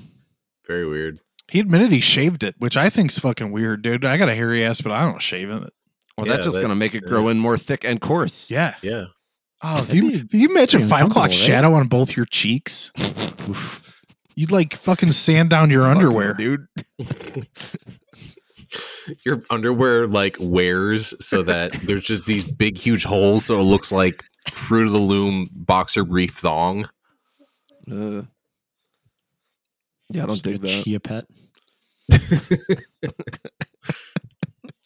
Very weird.
He admitted he shaved it, which I think's fucking weird, dude. I got a hairy ass, but I don't shave it.
Well,
Yeah,
that's just
that-
gonna make it grow in more thick and coarse.
Yeah.
Yeah.
Oh, *laughs*
That'd
you,
be
can you imagine five o'clock
right?
shadow on both your cheeks? *laughs* You'd like fucking sand down your
Fuck
underwear.
dude. *laughs* *laughs*
Your underwear like wears so that there's just these big, huge holes, so it looks like Fruit of the Loom boxer brief thong.
Uh, yeah, I don't
Just like a
that.
Chia pet. *laughs*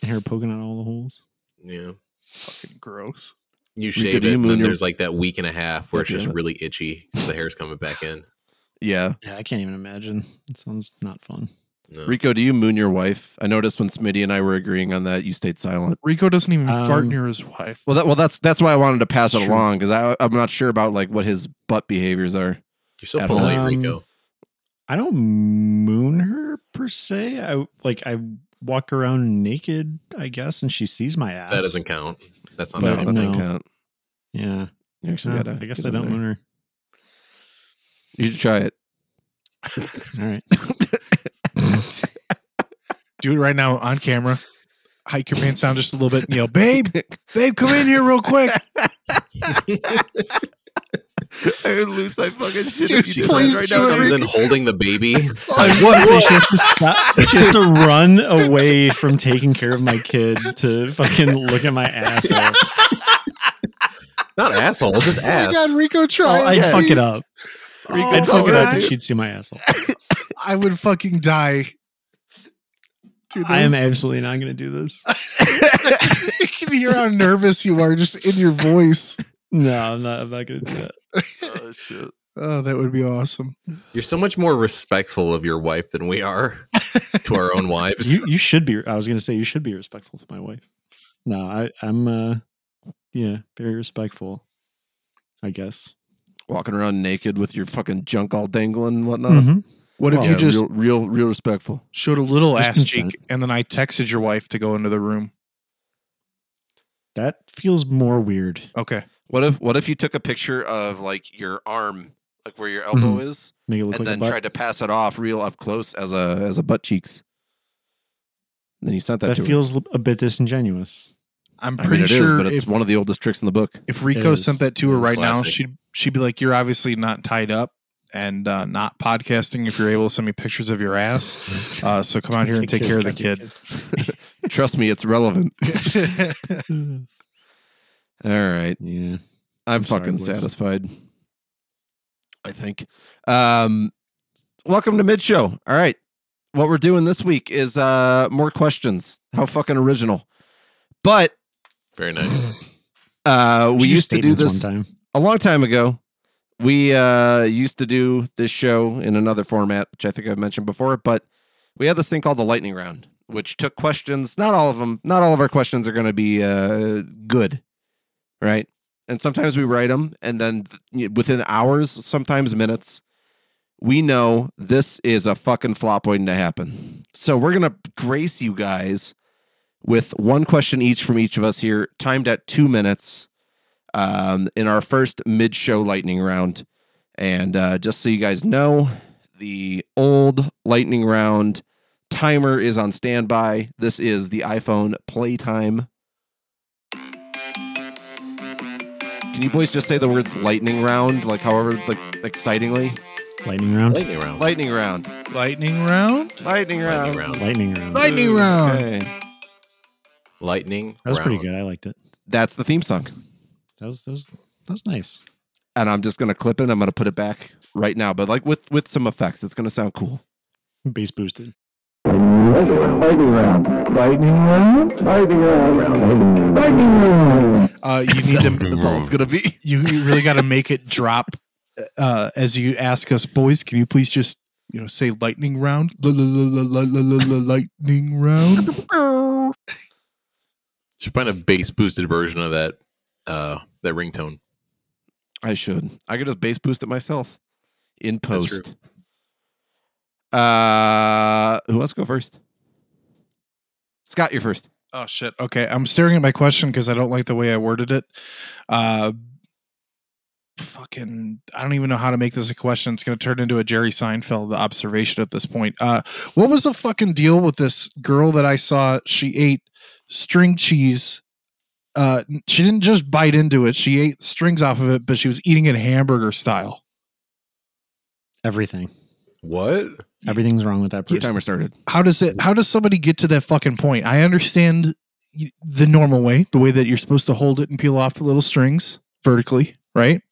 Hair poking out all the holes.
Yeah.
Fucking gross.
You shave
do
it, and then
your-
there's like that week and a half where it's just
yeah.
really itchy because the hair's coming back in.
Yeah,
Yeah, I can't even imagine. It sounds not fun.
No.
Rico, do you moon your wife? I noticed when Smitty and I were agreeing on that, you stayed silent.
Rico doesn't even fart
Um,
near his wife.
Well, that well, that's that's why I wanted to pass it
Sure.
along because I I'm not sure about like what his butt behaviors are.
You're so polite,
home.
Rico.
I don't moon her per se. I like I walk around naked, I guess, and she sees my ass.
That doesn't count. That's not the
that
same.
doesn't count.
Yeah.
You actually
No,
gotta.
I guess I don't
there.
moon her.
You should try it.
All right. *laughs*
Do it right now on camera. Hike your pants down just a little bit and yell, babe, babe, come in here real quick.
I would lose my fucking shit
Dude,
if you
She
please
right now.
it.
comes in holding the baby. *laughs*
I was gonna say she has to *laughs* stop. She has to run away from taking care of my kid to fucking look at my asshole.
Not asshole, just
Oh my
ass.
God, Rico,
Oh,
try
I'd fuck it up.
Rico,
I'd fuck it up
alright.
and she'd see my asshole. *laughs*
I would fucking die. Dude,
I am absolutely not going to do this. *laughs*
you can hear how nervous you are just in your voice.
No, I'm not. I'm not going to do that.
oh shit.
Oh, that would be awesome.
You're so much more respectful of your wife than we are to our own wives.
You you should be. I was going to say you should be respectful to my wife. No, I I'm uh yeah very respectful. I guess.
Walking around naked with your fucking junk all dangling and whatnot.
Mhm.
What if
Well,
you
Yeah,
just
real, real, real respectful.
showed a little
Just
ass
consent.
cheek and then I texted your wife to go into the room?
That feels more weird.
Okay.
What if, what if you took a picture of like your arm, like where your elbow mm-hmm. is,
Make it look
and
like
then
butt.
tried to pass it off real up close as a as a butt cheeks? And then you sent that,
that
to her.
feels a bit disingenuous.
I'm
I mean,
pretty
it is,
sure
but it's
if,
one of the oldest tricks in the book.
if Rico
is.
sent that to her right now,
Classic.
she'd she'd be like, "You're obviously not tied up and uh, not podcasting. If you're able to send me pictures of your ass, uh, so come out here and take care of the kid." *laughs*
Trust me, it's relevant. *laughs* All right.
Yeah.
I'm,
I'm
fucking
boys.
satisfied. I think. Um, welcome to mid show. All right. What we're doing this week is uh more questions. How fucking original. But
Very nice. *gasps*
uh we used to do this
one time.
a long time ago. We uh used to do this show in another format, which I think I've mentioned before, but we had this thing called the lightning round, which took questions. Not all of them, not all of our questions are going to be uh good, right? And sometimes we write them, and then within hours, sometimes minutes, we know this is a fucking flop waiting to happen. So we're gonna grace you guys with one question each from each of us here, timed at two minutes um, in our first mid show lightning round. And uh, just so you guys know, the old lightning round timer is on standby. This is the iPhone playtime. Can you boys just say the words lightning round, like however like excitingly?
Lightning round.
Lightning round.
Lightning round.
Lightning round.
Lightning round.
Lightning round.
Lightning round.
Okay.
Lightning.
That was
round.
pretty good. I liked it.
That's the theme song.
That was that was that was nice.
And I'm just gonna clip it. I'm gonna put it back right now, but like with with some effects. It's gonna sound cool.
Bass boosted.
Lightning round. Lightning round. Lightning round. Lightning round.
Uh, you need to. *laughs*
That's all it's gonna be. *laughs*
You really got to make it drop uh, as you ask us, boys. Can you please just you know say lightning round? Lightning round. *laughs*
Should find a bass boosted version of that uh that ringtone.
I should. I could just bass boost it myself in
That's true.
post. Uh, who wants to go first? Scott, you're first.
Oh shit. Okay, I'm staring at my question because I don't like the way I worded it. Uh, fucking, I don't even know how to make this a question. It's going to turn into a Jerry Seinfeld observation at this point. Uh, what was the fucking deal with this girl that I saw? She ate string cheese. Uh, she didn't just bite into it; she ate strings off of it, but she was eating it hamburger style.
Everything.
What?
Everything's wrong with that
The
person.
timer started.
How does it? How does somebody get to that fucking point? I understand the normal way, the way that you're supposed to hold it and peel off the little strings vertically, right?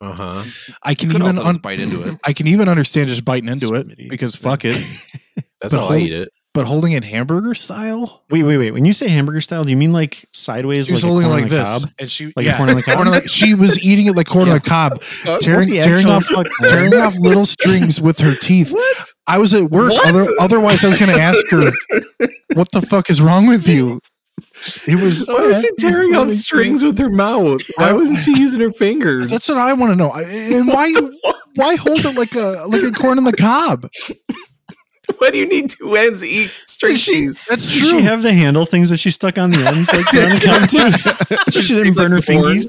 Uh huh.
I can
Could
even un-
bite into it.
I can even understand just biting into it because fuck it. *laughs*
That's
But
how I eat it.
But holding it hamburger style,
Wait, wait, wait. When you say hamburger style, do you mean like sideways,
she was
like a
holding it like this,
cob?
and she
Like a
yeah,
corn on the cob?
she was eating it like corn on the *laughs* cob, tearing, tearing off *laughs*
fuck-
tearing off little strings with her teeth.
What?
I was at work. Other, otherwise, I was going to ask her, "What the fuck is wrong with you?" It was.
Why was she tearing off strings with her mouth? Why wasn't she using her fingers?
That's what I want to know. And why why hold it like a like a corn on the cob? *laughs*
Why do you need two ends to eat string cheese?
That's
Does
true.
she have the handle things that she stuck on the ends like on the cob too? so she didn't burn her
Corn.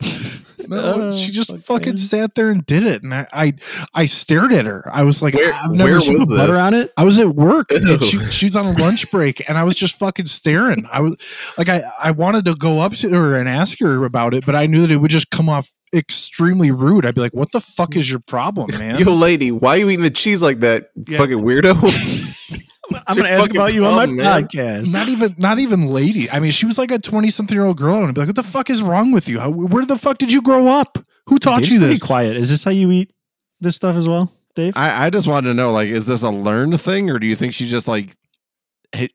*laughs*
fingies.
no,
Oh,
she just
fuck,
fucking
man.
sat there and did it, and I I, I stared at her. I was like,
Where-
I've never
where
seen
was
Butter
this?
on it.
I was at work and she, *laughs* she was on a lunch break and I was just fucking staring. I was like, I, I wanted to go up to her and ask her about it, but I knew that it would just come off extremely rude. I'd be like, what the fuck is your problem, man?
Yo, lady, why are you eating the cheese like that?
Yeah.
Fucking weirdo. *laughs*
I'm going to ask
fucking
about you on my
man.
podcast.
not even, not even lady. I mean, she was like a 20 something year old girl and I'd be like, what the fuck is wrong with you? How, where the fuck did you grow up? Who taught
Dave's
you
pretty
this?
quiet. Is this how you eat this stuff as well? Dave?
I, I just wanted to know, like, is this a learned thing, or do you think she just like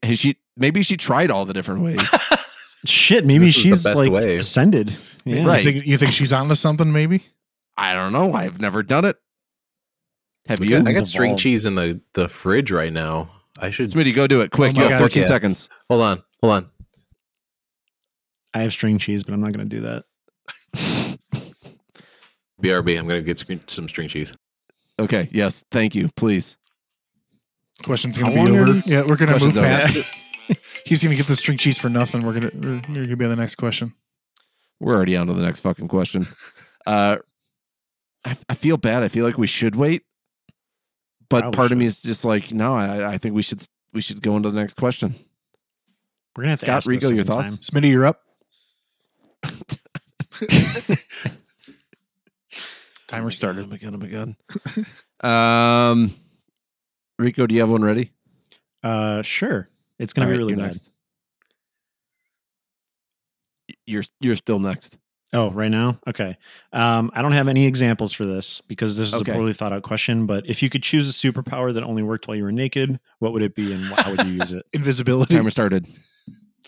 has she maybe she tried all the different ways? *laughs*
Shit, maybe
This
she's like
way.
ascended. Yeah.
Right.
You think, you think she's onto something? Maybe.
I don't know. I've never done it. Have you?
I got string
evolved.
cheese in the, the fridge right now. I should
Smitty, go do it quick.
Oh
you have
God.
14
Yeah.
seconds.
hold on. Hold on.
I have string cheese, but I'm not going to do that. *laughs*
BRB. I'm gonna get screen- some string cheese.
Okay. Yes. Thank you. Please.
Question's gonna be over. Yeah, we're gonna move
Question's over.
past it. *laughs* He's gonna get the string cheese for nothing. We're gonna we're, you're gonna be on the next question.
We're already on to the next fucking question. Uh, I, I feel bad. I feel like we should wait, but
Probably
part of me is just like, no. I, I think we should we should go into the next question.
We're going to have to
Scott,
ask
Rico, your
sometime.
thoughts?
Smitty, you're up. *laughs* Timer started.
Oh my god! Oh my god! um, Rico, do you have one ready?
Uh, sure. It's going
All
to
right,
be really
you're
bad.
next. You're you're still next.
Oh, right now? Okay. Um, I don't have any examples for this because this is
Okay.
a poorly thought out question. But if you could choose a superpower that only worked while you were naked, what would it be and how would you use it? *laughs*
Invisibility.
Timer started.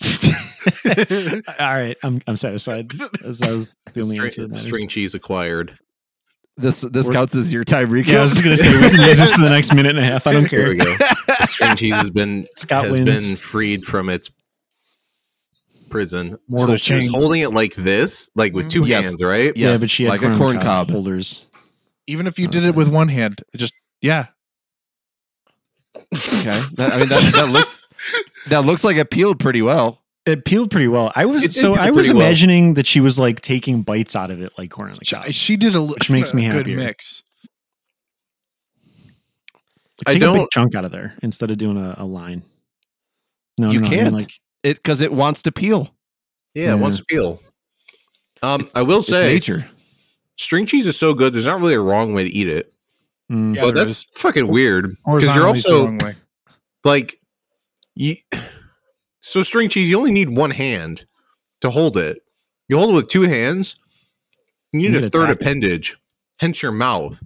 *laughs* *laughs*
All right, I'm I'm satisfied. As that was the only answer.
String,
that mattered.
string cheese acquired.
This this
We're-
counts as your time, Rico.
Yeah, I was just gonna say we can use this for the next minute and a half. I don't
Here
care.
we go. The string cheese has been
Scott
has
wins.
been freed from its prison.
Mortal
so she was holding it like this, like with two mm.
Yes.
hands, right?
Yeah.
yeah, but she had
like a
corn,
corn
cob,
cob.
holders.
Even if you did it with one hand, it just yeah.
okay. That, I mean that, that looks that looks like it peeled pretty well.
It peeled pretty well. I was
It
so I was
pretty well.
imagining that she was like taking bites out of it, like corn on the
She,
cob.
she did a, li-
Which makes me
a good mix.
I
Take a big
don't-
chunk out of there instead of doing a, a line. No,
You
no, no, I mean,
can't.
like
It because it wants to peel.
Yeah,
Yeah.
it wants to peel. Um, I will say,
nature.
string cheese is so good. There's not really a wrong way to eat it,
mm,
Yeah,
but
there
that's fucking weird because you're
Horizontally is the
also
wrong
like, you. So string cheese, you only need one hand to hold it. You hold it with two hands. You need
You
a
need a
third
tack.
appendage, hence your mouth.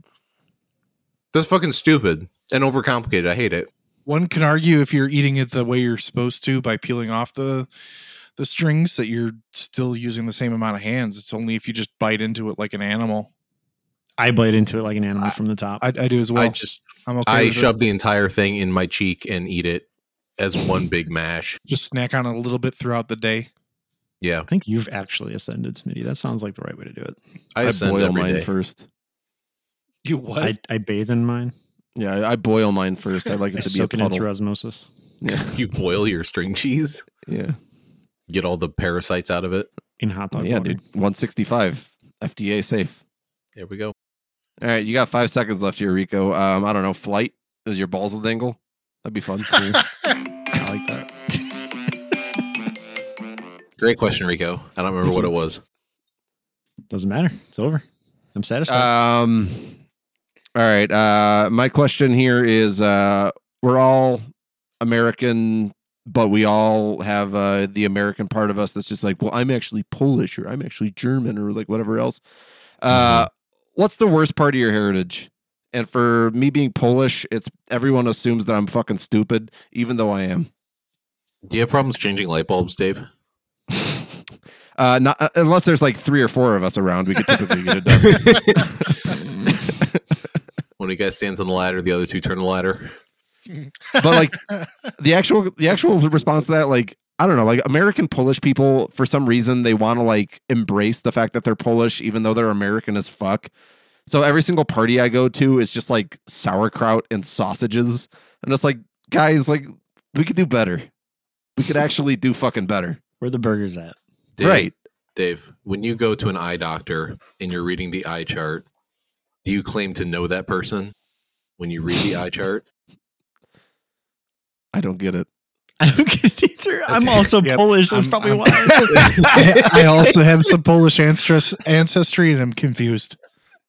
That's fucking stupid and overcomplicated. I hate it.
One can argue if you're eating it the way you're supposed to by peeling off the the strings that you're still using the same amount of hands. It's only if you just bite into it like an animal.
I bite into it like an animal
I-
from the top.
I, I do as well.
I just
I'm okay.
I
with it.
shove the entire thing in my cheek and eat it as one big mash.
just snack on it a little bit throughout the day.
Yeah,
I think you've actually ascended, Smitty. That sounds like the right way to do it.
I,
I, boil mine
day.
first.
You what?
I, I bathe in mine.
Yeah, I, I boil mine first. I like *laughs*
I
it to be a
soak it in through
puddle.
osmosis. *laughs*
Yeah,
You boil your string cheese,
yeah,
get all the parasites out of it.
in hot
oh, yeah,
water.
dude. One sixty five, FDA safe.
There we go.
All right, you got five seconds left here, Rico. Um, I don't know. Flight is your balls a dangle? That'd be fun. *laughs*
I like that.
Great question, Rico. I don't remember what it was.
Doesn't matter. It's over. I'm satisfied.
Um, all right. Uh, my question here is: uh, We're all American, but we all have uh, the American part of us that's just like, well, I'm actually Polish, or I'm actually German, or like whatever else. Uh, What's the worst part of your heritage? And for me being Polish, it's everyone assumes that I'm fucking stupid, even though I am.
Do you have problems changing light bulbs, Dave? *laughs*
Uh, not uh, unless there's like three or four of us around, we could typically get it done. *laughs* *laughs*
When a guy stands on the ladder, the other two turn the ladder.
but like the actual the actual response to that like i don't know like american polish people for some reason they want to like embrace the fact that they're polish even though they're american as fuck so every single party i go to is just like sauerkraut and sausages and it's like guys like we could do better we could actually do fucking better
Where the burgers at?
Dave,
Right.
Dave, when you go to an eye doctor and you're reading the eye chart, do you claim to know that person when you read the eye chart?
i don't get it
I don't get it either. I'm also
Yep.
Polish. That's
I'm-
probably
I'm-
why.
I, *laughs* I also have some Polish ancestry, ancestry, and I'm confused.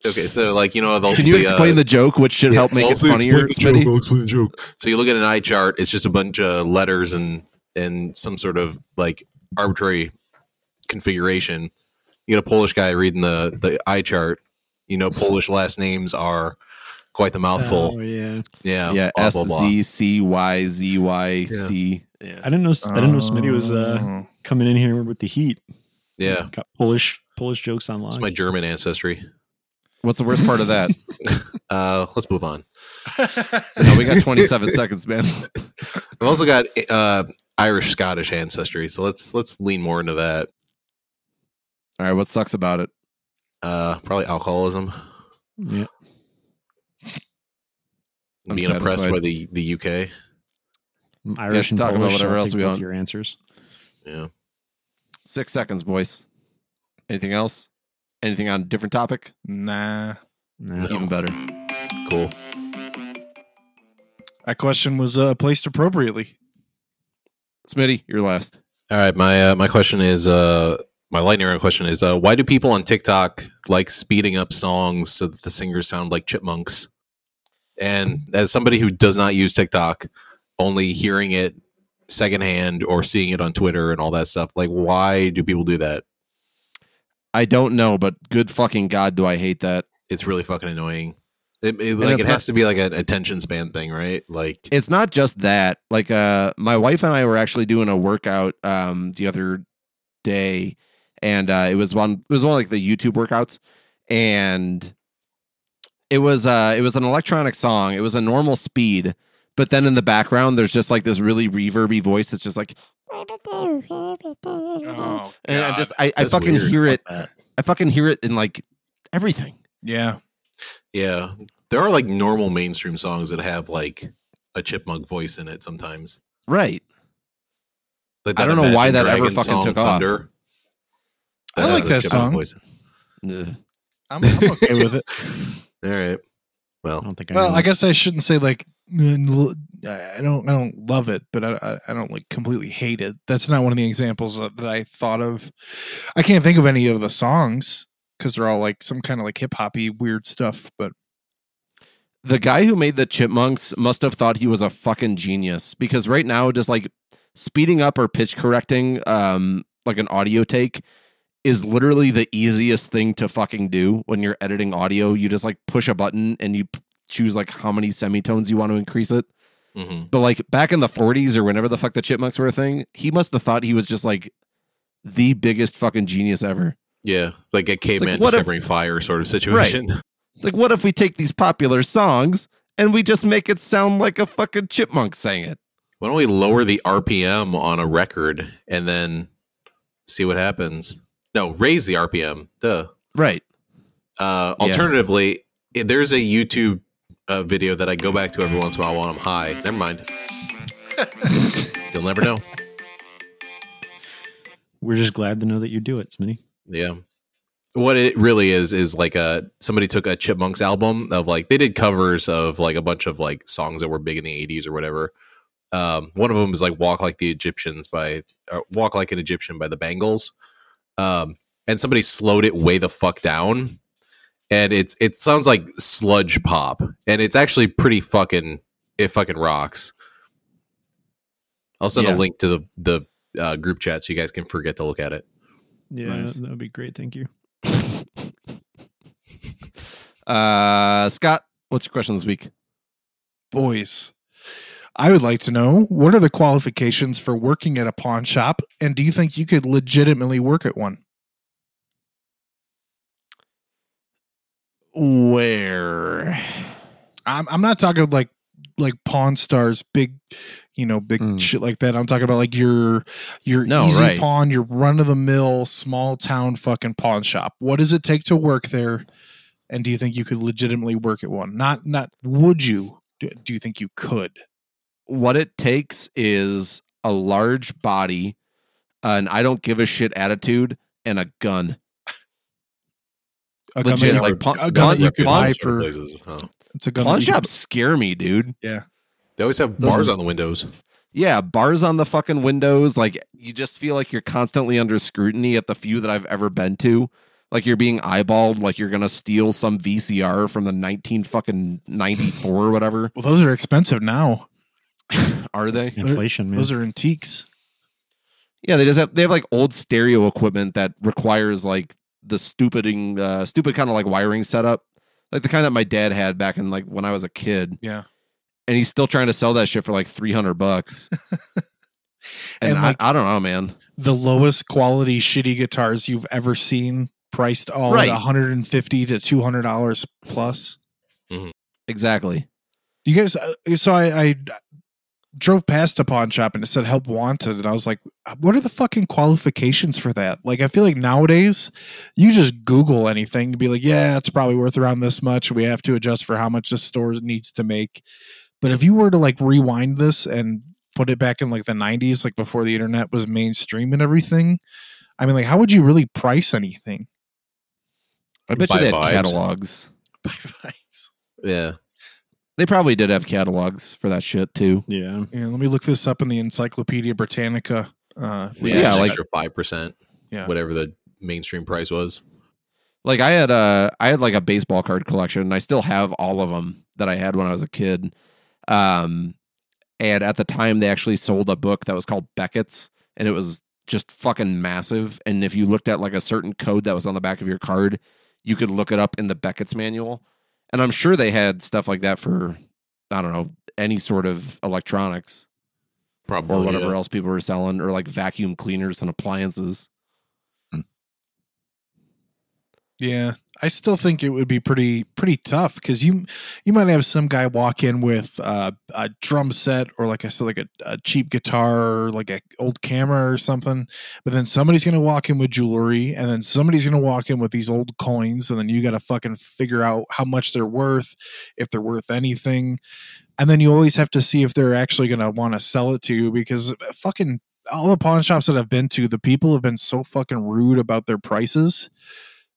Okay, so like you know, the,
can you
the,
explain
uh,
the joke which should help make it funnier
explain the joke, I'll explain the joke. So you look at an eye chart; it's just a bunch of letters and and some sort of like arbitrary configuration. You get a Polish guy reading the the eye chart. You know, Polish last names are quite the mouthful.
Oh yeah.
yeah,
yeah,
blah,
S
blah, blah.
Z C Y Z Y C. Yeah.
I didn't know. I didn't know Smitty was uh,
Oh.
coming in here with the heat.
Yeah,
Got Polish Polish jokes online.
it's my German ancestry.
What's the worst part of that? *laughs*
Uh, let's move on. *laughs*
Oh, we got 27 seconds, man. *laughs*
I've also got uh, Irish Scottish ancestry, so let's let's lean more into that.
All right, what sucks about it?
Uh, probably alcoholism,
yeah.
I'm
being oppressed by the the UK.
I'm Irish and
talk about
Polish.
whatever
I'll
else we want.
Your answers.
Yeah,
Six seconds, boys. Anything else? Anything on a different topic?
Nah.
Nah.
Even better.
cool.
That question was uh, placed appropriately.
Smitty, you're last.
All right, my uh, my question is uh my lightning round question is uh why do people on TikTok like speeding up songs so that the singers sound like chipmunks? And as somebody who does not use TikTok, only hearing it secondhand or seeing it on Twitter and all that stuff, like why do people do that?
I don't know, but good fucking god, do I hate that.
It's really fucking annoying. It, it- like it
not-
has to be like an attention span thing, right? Like
It's not just that. Like, uh, my wife and I were actually doing a workout um the other day, and uh, it was one. It was one of like the YouTube workouts, and it was uh it was an electronic song. It was a normal speed, but then in the background, there's just like this really reverby voice. It's just like,
Oh,
and I just I, I fucking
weird.
hear it.
Fuck.
I fucking hear it in like everything.
Yeah.
yeah, there are like normal mainstream songs that have like a chipmunk voice in it sometimes.
Right.
Like
I don't know why
Imagine
that ever fucking
song,
took off.
Thunder,
I like that song.
voice.
Ugh.
I'm, I'm okay *laughs* with it.
All right. Well, I
don't think I.
Well,
know
I guess I shouldn't say like n- I don't I don't love it, but I I- I don't like completely hate it. That's not one of the examples that, that I thought of. I can't think of any of the songs because they're all like some kind of like hip hoppy weird stuff. But
the guy who made the chipmunks must have thought he was a fucking genius because right now just like speeding up or pitch correcting um like an audio take is literally the easiest thing to fucking do when you're editing audio you just like push a button and you choose like how many semitones you want to increase it
mhm.
but like back in the 40s or whenever the fuck the chipmunks were a thing he must have thought he was just like the biggest fucking genius ever
yeah, like a caveman
if-
discovering fire sort of situation. *laughs*
it's like what if we take these popular songs and we just make it sound like a fucking chipmunk sang it
Why don't we lower the RPM on a record and then see what happens? No, raise the RPM. Duh.
right
Uh, alternatively, i- there's a YouTube uh, video that I go back to every once in a while when I'm high. Never mind. *laughs* You'll never know.
we're just glad to know that you do it, Smitty.
Yeah. What it really is is like a somebody took a Chipmunks album of like they did covers of like a bunch of like songs that were big in the 80s or whatever. Um, one of them is like Walk Like the Egyptians by or Walk Like an Egyptian by the Bangles. Um, and somebody slowed it way the fuck down. And it's it sounds like sludge pop. And it's actually pretty fucking it fucking rocks. I'll send
Yeah.
a link to the the uh, group chat so you guys can forget to look at it.
Yeah,
Nice.
that would be great. Thank you. *laughs*
Uh, Scott, what's your question this week?
boys, I would like to know what are the qualifications for working at a pawn shop, and do you think you could legitimately work at one?
Where?
I'm I'm not talking like like Pawn Stars, big, you know, big
Mm.
shit like that. I'm talking about like your your
No,
easy
right.
pawn, your run of the mill small town fucking pawn shop. What does it take to work there? And do you think you could legitimately work at one? Not not would you? Do, do you think you could?
What it takes is a large body, an I don't give a shit attitude, and a gun.
A gun
Legit,
that you-
like pawn-
a gun that you could
pawn-
buy for.
places, huh?
It's a gun.
Pawn
that you
shops scare me, dude.
Yeah.
They always have
Those
bars
are-
on the windows.
Yeah, bars on the fucking windows. Like you just feel like you're constantly under scrutiny at the few that I've ever been to. Like you're being eyeballed, like you're gonna steal some VCR from the nineteen fucking ninety four or whatever.
Well, those are expensive now. *laughs*
Are they?
Inflation, man.
Those are antiques.
Yeah, they just have they have like old stereo equipment that requires like the stupiding uh stupid kind of like wiring setup like the kind that my dad had back in like when I was a kid,
Yeah.
and he's still trying to sell that shit for like three hundred bucks. *laughs* and
And, like-
I, I don't know, man.
The lowest quality shitty guitars you've ever seen, priced all
Right.
at 150 to 200 dollars plus.
Exactly.
You guys, uh, so I, I drove past a pawn shop and it said help wanted, and I was like, what are the fucking qualifications for that? Like, I feel like nowadays you just Google anything to be like, yeah, it's probably worth around this much. We have to adjust for how much the store needs to make. But if you were to like rewind this and put it back in like the 90s, like before the internet was mainstream and everything, I mean, like, how would you really price anything?
I bet you
Buy
they had
vibes.
catalogs. *laughs*
Yeah.
They probably did have catalogs for that shit too.
Yeah.
Yeah, let me look this up in the Encyclopedia Britannica. Uh,
Yeah,
Yeah,
like-
extra five percent.
Yeah.
Whatever the mainstream price was.
Like I had a, I had like a baseball card collection, and I still have all of them that I had when I was a kid. Um, and at the time, they actually sold a book that was called Beckett's, and it was just fucking massive. And if you looked at like a certain code that was on the back of your card, you could look it up in the Beckett's manual. And I'm sure they had stuff like that for, I don't know, any sort of electronics
Probably
or whatever
yeah.
else people were selling, or like vacuum cleaners and appliances.
Yeah, I still think it would be pretty pretty tough because you you might have some guy walk in with uh, a drum set or like I said, like a, a cheap guitar or like a old camera or something. But then somebody's gonna walk in with jewelry, and then somebody's gonna walk in with these old coins, and then you got to fucking figure out how much they're worth, if they're worth anything, and then you always have to see if they're actually gonna want to sell it to you because fucking all the pawn shops that I've been to, the people have been so fucking rude about their prices.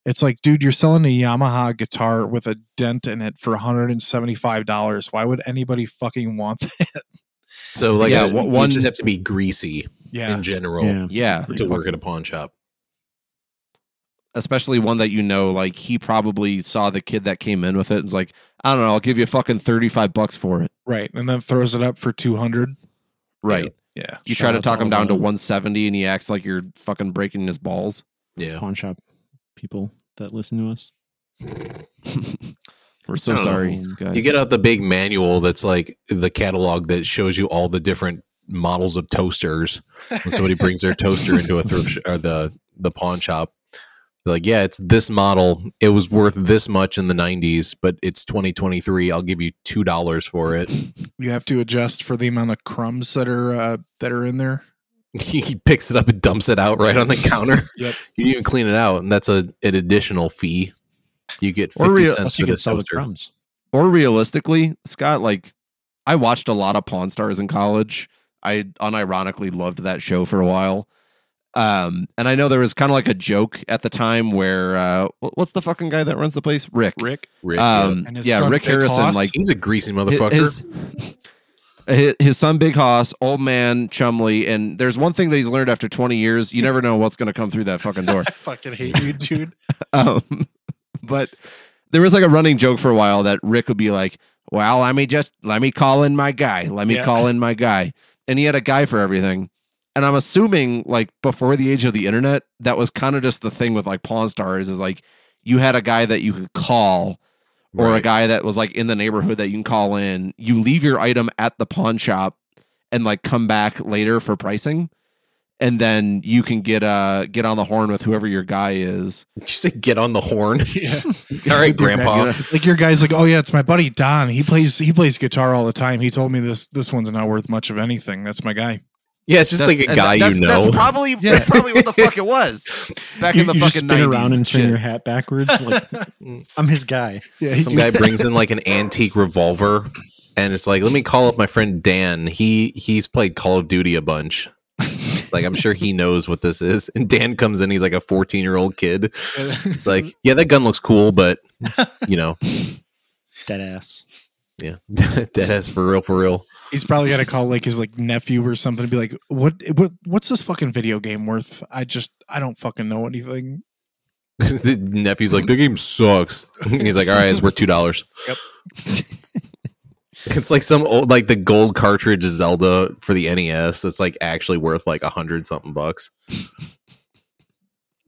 It's like, dude, you're selling a Yamaha guitar with a dent in it for $175. Why would anybody fucking want *laughs* that?
So like
Yeah,
yeah,
one-
one
one-
just have to be greasy
Yeah.
in general
Yeah.
Yeah,
to work at a pawn shop.
especially one that you know, like he probably saw the kid that came in with it and was like, I don't know, I'll give you fucking 35 bucks for it.
Right. And then throws it up for 200.
Right.
Yeah.
You
Shout
try to talk
to
him
all
down to
the
170 and he acts like you're fucking breaking his balls.
Yeah.
pawn shop people that listen to us. *laughs*
We're so
I know.
sorry, guys.
You get out the big manual that's like the catalog that shows you all the different models of toasters. When somebody *laughs* brings their toaster into a thrift sh- or the the pawn shop, they're like, "Yeah, it's this model. It was worth this much in the '90s, but it's 2023. I'll give you two dollars for it."
You have to adjust for the amount of crumbs that are uh, that are in there. *laughs*
he picks it up and dumps it out right on the counter. *laughs*
Yep.
You didn't even clean it out, and that's a an additional fee. You get
Or
fifty
real-
cents for
you
the
could sell the crumbs.
or realistically, Scott, like I watched a lot of Pawn Stars in college. I unironically loved that show for a while. Um, and I know there was kind of like a joke at the time where uh, what's the fucking guy that runs the place? Rick.
Rick.
Rick,
Um,
And his
yeah,
son,
Rick Harrison.
Hoss.
Like
he's a greasy motherfucker.
his, his son Big Hoss, old man Chumlee, and there's one thing that he's learned after 20 years: you never know what's going to come through that fucking door. *laughs*
I fucking hate you, dude. *laughs*
Um, but there was like a running joke for a while that Rick would be like, "Well, let me just let me call in my guy. Let me
Yeah.
call in my guy," and he had a guy for everything. And I'm assuming, like before the age of the internet, that was kind of just the thing with like Pawn Stars is like you had a guy that you could call, or a guy that was like in the neighborhood that you can call in. You leave your item at the pawn shop and like come back later for pricing. And then you can get uh get on the horn with whoever your guy is.
Did you say get on the horn? *laughs*
Yeah. *laughs*
All right,
With your
Grandpa.
bag. Like your guy's like, oh yeah, it's my buddy Don. He plays he plays guitar all the time. He told me this this one's not worth much of anything. That's my guy.
Yeah, it's just
That's-
like a guy
that's,
you know.
That's probably
Yeah.
that's probably what the fuck it was *laughs* back
You,
in the
you
fucking
just spin
90s.
around and turn
Shit.
your hat backwards. Like, *laughs* I'm his guy.
Yeah,
Some guy brings in like an antique revolver, and it's like, let me call up my friend Dan. He he's played Call of Duty a bunch. like I'm sure he knows what this is. And Dan comes in, he's like a 14 year old kid. It's like, yeah, that gun looks cool, but you know,
Dead ass.
Yeah, *laughs* dead ass for real, for real.
He's probably got to call like his like nephew or something to be like, what what what's this fucking video game worth? I just I don't fucking know anything. *laughs*
the nephew's like, the game sucks. *laughs* He's like, all right, it's worth two dollars.
Yep.
it's like some old, like the gold cartridge Zelda for the NES that's like actually worth like a hundred something bucks.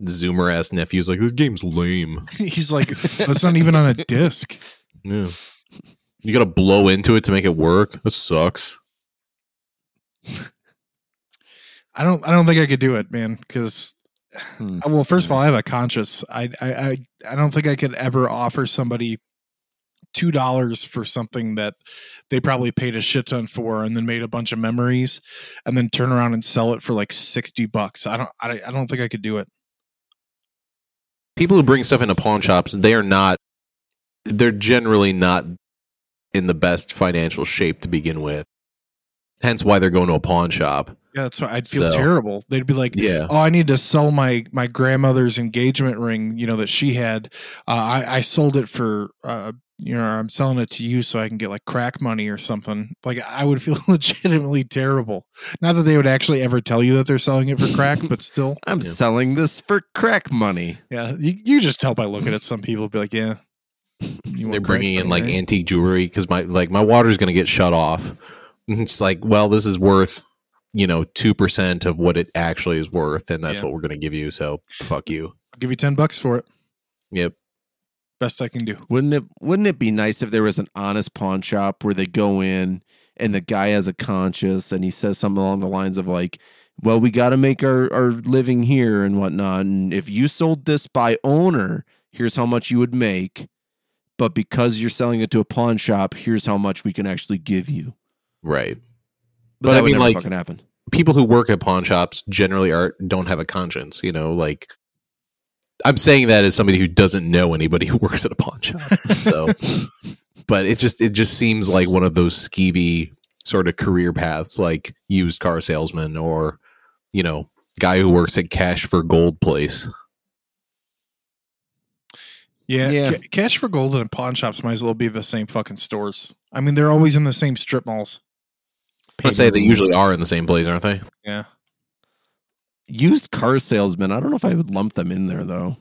zoomer ass nephew's like, the game's lame.
He's like, that's not even on a disc.
Yeah. You gotta blow into it to make it work. That sucks.
I don't. I don't think I could do it, man. Because
Hmm.
well, first of all, I have a conscience. I. I. I, I don't think I could ever offer somebody two dollars for something that they probably paid a shit ton for, and then made a bunch of memories, and then turn around and sell it for like sixty bucks. I don't. I, I don't think I could do it.
People who bring stuff into pawn shops, they are not they're generally not in the best financial shape to begin with. Hence why they're going to a pawn shop.
Yeah, that's why I'd feel
So-
terrible. They'd be like,
Yeah.
"Oh, I need to sell my my grandmother's engagement ring. You know that she had. Uh, I I sold it for. Uh, you know, I'm selling it to you so I can get like crack money or something. Like I would feel *laughs* legitimately terrible. Not that they would actually ever tell you that they're selling it for crack, but still, *laughs*
I'm
Yeah.
selling this for crack money.
yeah, you, you just tell by looking at some people. Be like, yeah, you want
They're bringing in like
right?
antique jewelry because my like my water's going to get shut off. And It's like, well, this is worth you know two percent of what it actually is worth, and that's
Yeah.
what we're going to give you. So fuck you.
I'll give you ten bucks for it.
Yep.
Best I can do.
Wouldn't it wouldn't it be nice if there was an honest pawn shop where they go in and the guy has a conscience and he says something along the lines of like, Well, we gotta make our, our living here and whatnot. And if you sold this by owner, here's how much you would make. But because you're selling it to a pawn shop, here's how much we can actually give you.
Right.
But,
But I mean, like-
fucking happen.
people who work at pawn shops generally are don't have a conscience you know like i'm saying that as somebody who doesn't know anybody who *laughs* works at a pawn shop so *laughs* but it just it just seems like one of those skeevy sort of career paths like used car salesman or you know guy who works at cash for gold place
Yeah,
Yeah.
ca- cash for gold and pawn shops might as well be the same fucking stores. I mean, they're always in the same strip malls.
i say they usually are in the same place aren't they
Yeah.
Used car salesmen, I don't know if I would lump them in there though.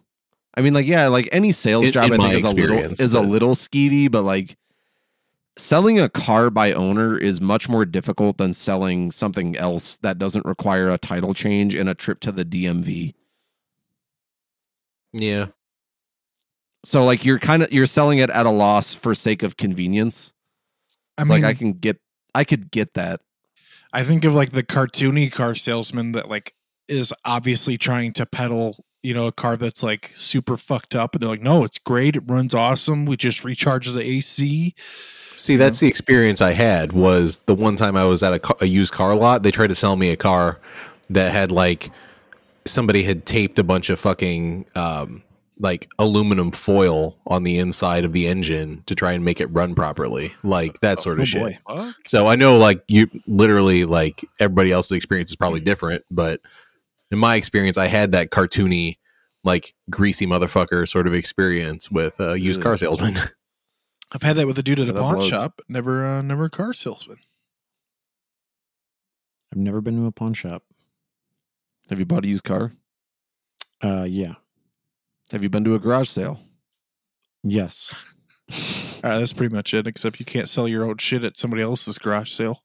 I mean, like, yeah, like any sales
In-
job
in
I think is a little
experience,
is a little skeevy, but like selling a car by owner is much more difficult than selling something else that doesn't require a title change and a trip to the DMV.
yeah
So like you're kind of you're selling it at a loss for sake of convenience.
I
It's
mean,
like I can get I could get that.
I think of like the cartoony car salesman that like is obviously trying to peddle, you know, a car that's like super fucked up, and they're like, "No, it's great. It runs awesome. We just recharge the AC."
See, that's the experience I had. Was the one time I was at a, car, a used car lot, they tried to sell me a car that had like somebody had taped a bunch of fucking um, like aluminum foil on the inside of the engine to try and make it run properly, like that sort of
Oh,
shit.
boy.
So I know, like you, literally, like everybody else's experience is probably different, but in my experience, I had that cartoony, like greasy motherfucker sort of experience with a used car salesman. *laughs*
I've had that with a dude at
Yeah,
a pawn
blows.
shop. Never, uh, never a car salesman.
I've never been to a pawn shop.
Have you bought a used car?
Uh, yeah,
Have you been to a garage sale?
yes.
All right, *laughs* uh, that's pretty much it. Except you can't sell your own shit at somebody else's garage sale.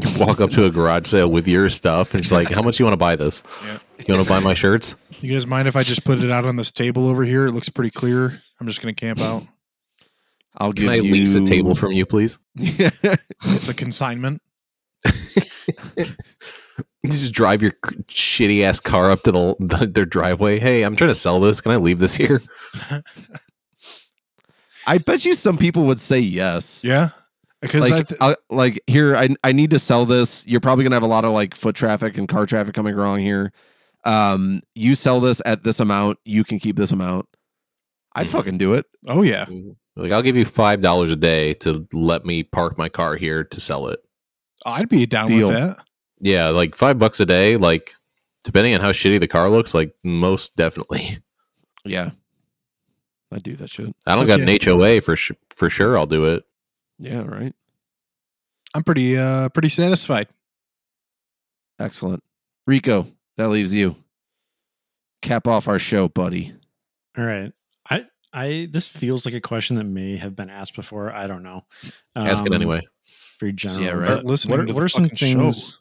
You walk up to a garage sale with your stuff and it's like, how much you want to buy this?
Yeah.
You want to buy my shirts?
You guys mind if I just put it out on this table over here? It looks pretty clear. I'm just gonna camp out.
I'll
Can
give
I
you
lease a table from you, please? *laughs*
It's a consignment.
You *laughs* just drive your shitty ass car up to the, *laughs* the their driveway. Hey, I'm trying to sell this. Can I leave this here? *laughs*
I bet you some people would say yes.
Yeah, because I
like,
th-
I, like here, I I need to sell this. You're probably gonna have a lot of like foot traffic and car traffic coming along here. Um, you sell this at this amount, you can keep this amount. I'd
Mhm.
fucking do it.
oh yeah,
Like, I'll give you five dollars a day to let me park my car here to sell it.
I'd be down
Deal.
with that.
Yeah, like five bucks a day. Like, depending on how shitty the car looks, like most definitely. *laughs*
Yeah, I do that shit.
I don't
Fuck
got an HOA for sh- for sure. I'll do it.
Yeah, right.
I'm pretty uh pretty satisfied.
Excellent, Rico. That leaves you. Cap off our show, buddy.
All right. I I this feels like a question that may have been asked before. I don't know.
Ask it
Um,
anyway.
Very general.
Yeah, right.
but
Start listening
What,
to
what
the
are some
things? show.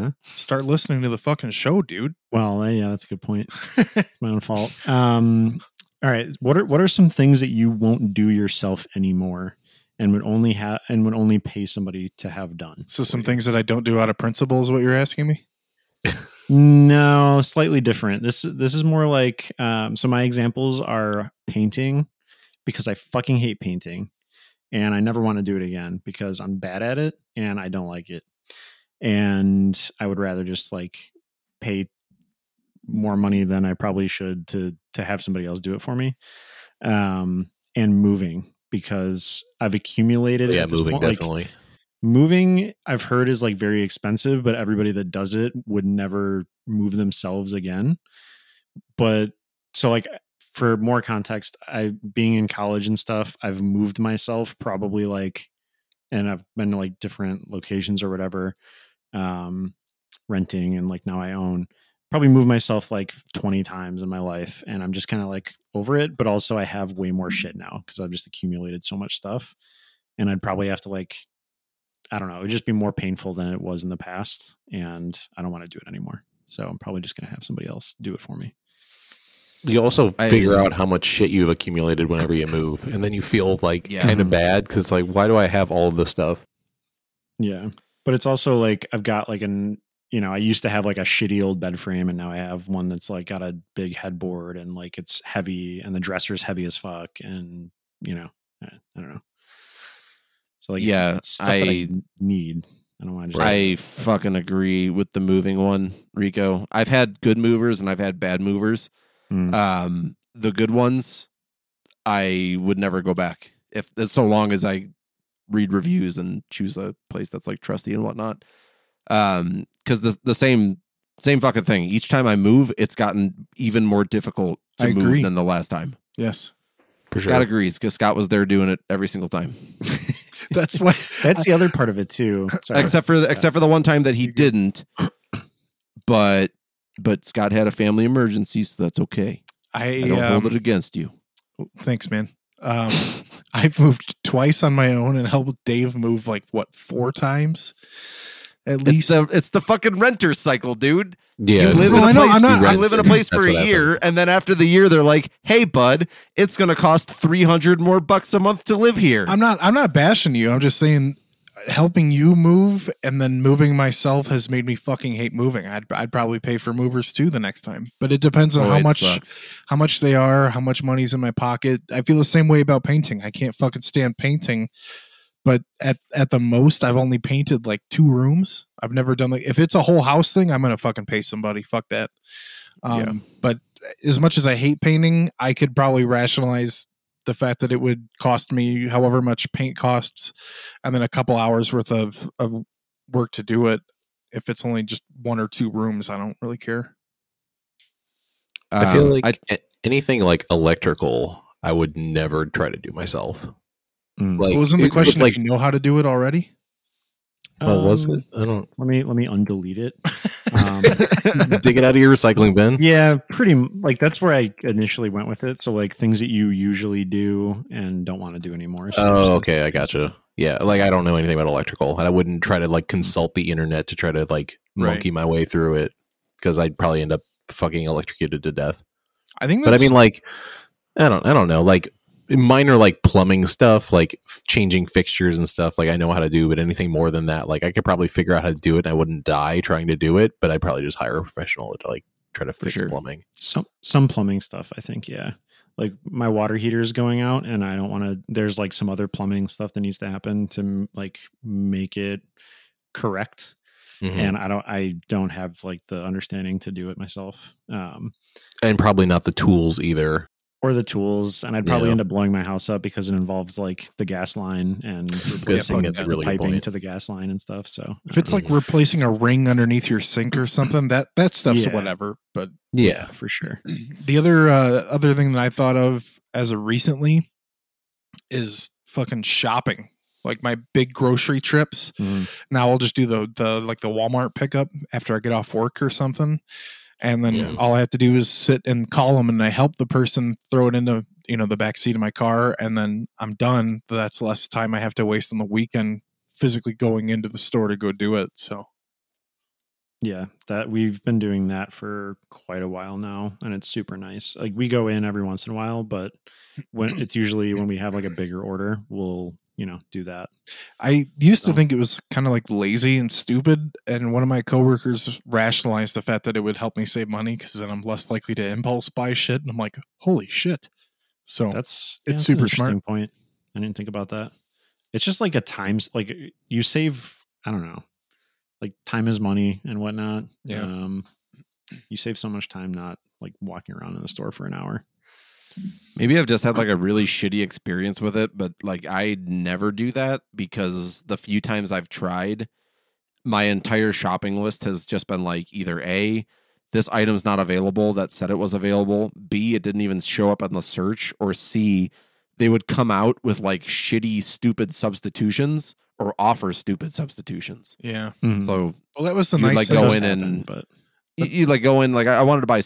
Things?
Start listening to the fucking show, dude.
Well, uh, yeah, that's a good point. *laughs* It's my own fault. Um, all right, what are what are some things that you won't do yourself anymore, and would only have and would only pay somebody to have done?
So some things that I don't do out of principle is what you're asking me. *laughs*
No, slightly different. This this is more like um, so. My examples are painting because I fucking hate painting, and I never want to do it again because I'm bad at it and I don't like it, and I would rather just like pay more money than I probably should to to have somebody else do it for me. Um, and moving because I've accumulated.
Yeah,
at this
moving
point, like,
definitely.
moving i've heard is like very expensive but everybody that does it would never move themselves again but so like for more context i being in college and stuff i've moved myself probably like and i've been to like different locations or whatever um renting and like now i own probably moved myself like 20 times in my life and i'm just kind of like over it but also i have way more shit now because i've just accumulated so much stuff and i'd probably have to like I don't know. It would just be more painful than it was in the past, and I don't want to do it anymore. So I'm probably just going to have somebody else do it for me.
You also
I-
figure out how much shit you've accumulated whenever you move, and then you feel like
Yeah.
kind of bad because it's like, why do I have all of this stuff?
Yeah, but it's also like I've got like an you know I used to have like a shitty old bed frame, and now I have one that's like got a big headboard and like it's heavy, and the dresser's heavy as fuck, and you know I, I don't know. So like
Yeah,
stuff that I
I-
need. I don't want to.
I fucking agree with the moving one, Rico. I've had good movers and I've had bad movers.
Mm.
Um, the good ones, I would never go back if so long as I read reviews and choose a place that's like trusty and whatnot. Um, because the the same same fucking thing. Each time I move, it's gotten even more difficult to
I
move
agree.
than the last time.
Yes,
For sure.
Scott agrees because Scott was there doing it every single time, *laughs*
that's why. *laughs*
That's the other part of it too. *laughs* Sorry.
except for except for the one time that he didn't. But but Scott had a family emergency, so that's okay.
I,
I don't
um,
hold it against you.
Thanks, man. Um, *laughs* I've moved twice on my own and helped Dave move like what four times at
It's
least.
the it's the fucking renter cycle, dude.
yeah,
you live in
I
a
know,
place.
I'm not-
you
I
live in a place for a year,
happens.
and then after the year, they're like, "Hey, bud, it's gonna cost three hundred more bucks a month to live here."
I'm not. I'm not bashing you. I'm just saying, helping you move and then moving myself has made me fucking hate moving. I'd I'd probably pay for movers too the next time, but it depends on
Boy,
how much
sucks.
how much they are, how much money's in my pocket. I feel the same way about painting. I can't fucking stand painting. But at at the most, I've only painted like two rooms. I've never done like if it's a whole house thing, I'm gonna fucking pay somebody. Fuck that. Um,
Yeah.
But as much as I hate painting, I could probably rationalize the fact that it would cost me however much paint costs, and then a couple hours worth of of work to do it. If it's only just one or two rooms, I don't really care.
I feel
Um,
like
I-
a- anything like electrical, I would never try to do myself.
Mm.
Like,
Wasn't
it
the
was
question
like,
if you know how to do it already?
well, was
Um,
it? I don't
Let me let me undelete it. *laughs* Um,
dig it out of your recycling bin.
yeah, pretty like that's where I initially went with it. So like things that you usually do and don't want to do anymore. So
Oh, okay, I gotcha. Yeah, like I don't know anything about electrical, and I wouldn't try to like consult the internet to try to like
Right.
monkey my way through it because I'd probably end up fucking electrocuted to death.
I think.
But I mean, like, I don't, I don't know, like minor like plumbing stuff, like f- changing fixtures and stuff. Like I know how to do, but anything more than that, like I could probably figure out how to do it. and I wouldn't die trying to do it, but I'd probably just hire a professional to like try to fix
sure.
plumbing.
some some plumbing stuff. I think yeah. Like my water heater is going out, and I don't want to. There's like some other plumbing stuff that needs to happen to like make it correct.
Mhm.
and I don't I don't have like the understanding to do it myself. Um
and probably not the tools either.
Or the tools and I'd probably
Yeah.
end up blowing my house up because it involves like the gas line and *laughs* replacing
that's
the
really
piping to the gas line and stuff. So
if it's like replacing a ring underneath your sink or *clears throat* something, that that stuff's
Yeah.
whatever. But
Yeah,
for sure. *clears throat*
the other uh, other thing that I thought of as of recently is fucking shopping. Like my big grocery trips.
Mhm.
Now I'll just do the the like the Walmart pickup after I get off work or something, and then
Yeah.
all I have to do is sit and call them, and I help the person throw it into you know the back seat of my car, and then I'm done. That's less time I have to waste on the weekend physically going into the store to go do it. So
Yeah, that we've been doing that for quite a while now, and it's super nice. Like we go in every once in a while, but when it's usually when we have like a bigger order, we'll you know do that.
I used to think it was kind of like lazy and stupid, and one of my coworkers rationalized the fact that it would help me save money because then I'm less likely to impulse buy shit. And I'm like, holy shit! So
That's
It's
yeah, that's
super smart.
Point. I didn't think about that. It's just like a times like you save. I don't know, like time is money and whatnot.
Yeah.
Um, you save so much time not like walking around in the store for an hour.
Maybe I've just had like a really shitty experience with it, but like I never do that because the few times I've tried, my entire shopping list has just been like either A, this item's not available that said it was available, B, it didn't even show up on the search, or C, they would come out with like shitty, stupid substitutions or offer stupid substitutions.
yeah.
Mhm.
So
Well, that was the
You'd,
nice
like,
thing.
go in
happen,
and-
but
you, you like go in like I, I wanted to buy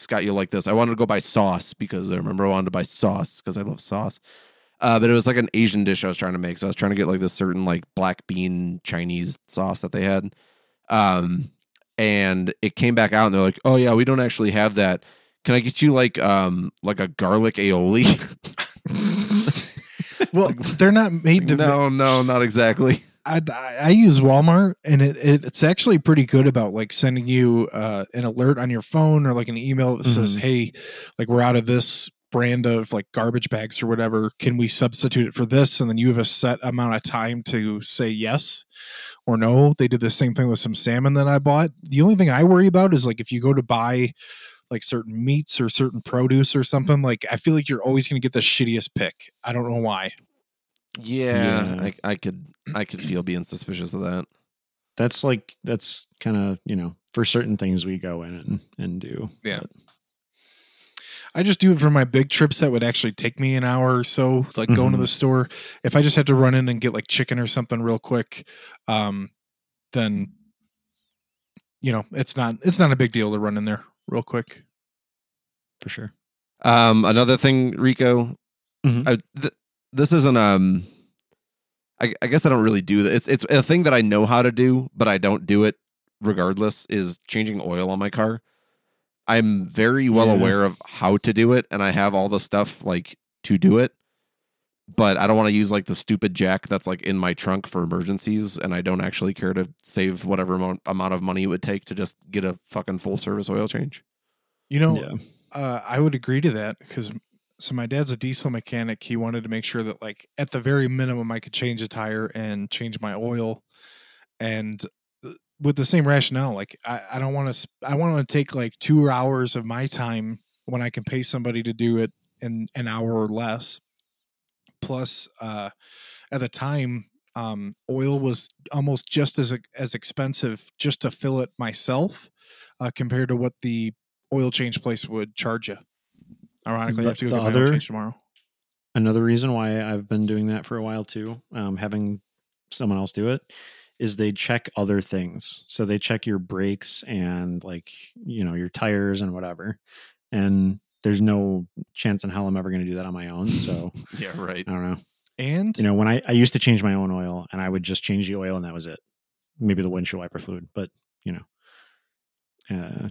Scott. You like this? I wanted to go buy sauce because I remember I wanted to buy sauce because I love sauce. Uh, but it was like an Asian dish I was trying to make, so I was trying to get like this certain like black bean Chinese sauce that they had. Um, and it came back out, and they're like, "Oh yeah, we don't actually have that. Can I get you like um like a garlic aioli?" *laughs*
well, they're not made to.
no, no, not exactly.
I, I use Walmart and it, it it's actually pretty good about like sending you uh, an alert on your phone or like an email that says,
Mhm.
"Hey, like we're out of this brand of like garbage bags or whatever. Can we substitute it for this?" And then you have a set amount of time to say yes or no. They did the same thing with some salmon that I bought. The only thing I worry about is like if you go to buy like certain meats or certain produce or something, like I feel like you're always going to get the shittiest pick. I don't know why.
Yeah,
Yeah.
I, I could I could feel being suspicious of that.
that's like that's kind of you know for certain things we go in and, and do.
Yeah.
But-
I just do it for my big trips that would actually take me an hour or so, like going to
Mhm.
the store. If I just had to run in and get like chicken or something real quick, um, then you know it's not it's not a big deal to run in there real quick.
for sure.
Um, another thing, Rico,
Mhm.
I, th- this isn't um. I, I guess I don't really do that. It's it's a thing that I know how to do, but I don't do it regardless. Is changing oil on my car. I'm very well
Yeah.
aware of how to do it, and I have all the stuff like to do it. But I don't want to use like the stupid jack that's like in my trunk for emergencies, and I don't actually care to save whatever amount, amount of money it would take to just get a fucking full service oil change.
You know,
yeah.
uh, I would agree to that because so my dad's a diesel mechanic. He wanted to make sure that like at the very minimum I could change a tire and change my oil, and uh, with the same rationale, like I, I don't want to I want to take like two hours of my time when I can pay somebody to do it in an hour or less. Plus, uh, at the time, um, oil was almost just as as expensive just to fill it myself uh, compared to what the oil change place would charge you. Ironically, I have to go to
the
get my
other-
change tomorrow.
Another reason why I've been doing that for a while too, um, having someone else do it, is they check other things. So they check your brakes and like you know your tires and whatever. And there's no chance in hell I'm ever going to do that on my own. So *laughs*
Yeah, right.
I don't know.
And
You know, when I, I used to change my own oil and I would just change the oil and that was it. Maybe the windshield wiper fluid, but you know, uh,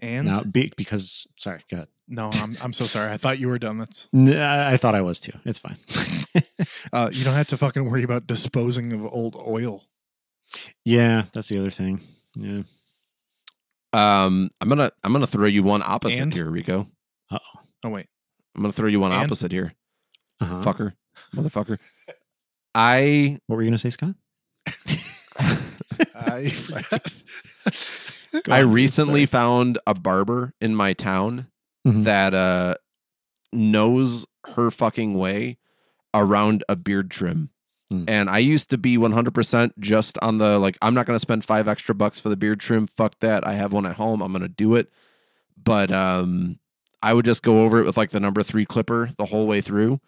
and
now be, because sorry, go ahead.
no, I'm I'm so sorry. I thought you were done. That's *laughs*
N- I I thought I was too. It's fine. *laughs*
uh, you don't have to fucking worry about disposing of old oil.
yeah, that's the other thing. Yeah.
Um, I'm gonna I'm gonna throw you one opposite
And?
here, Rico.
Uh
Oh wait,
I'm gonna throw you one
And?
opposite here,
oh. Uh-huh.
fucker, motherfucker. I
What were you gonna say, Scott? *laughs*
I
I recently found a barber in my town
Mhm.
that uh knows her fucking way around a beard trim.
Hmm.
And I used to be 100% just on the like I'm not going to spend 5 extra bucks for the beard trim. Fuck that. I have one at home. I'm going to do it. But um I would just go over it with like the number 3 clipper the whole way through.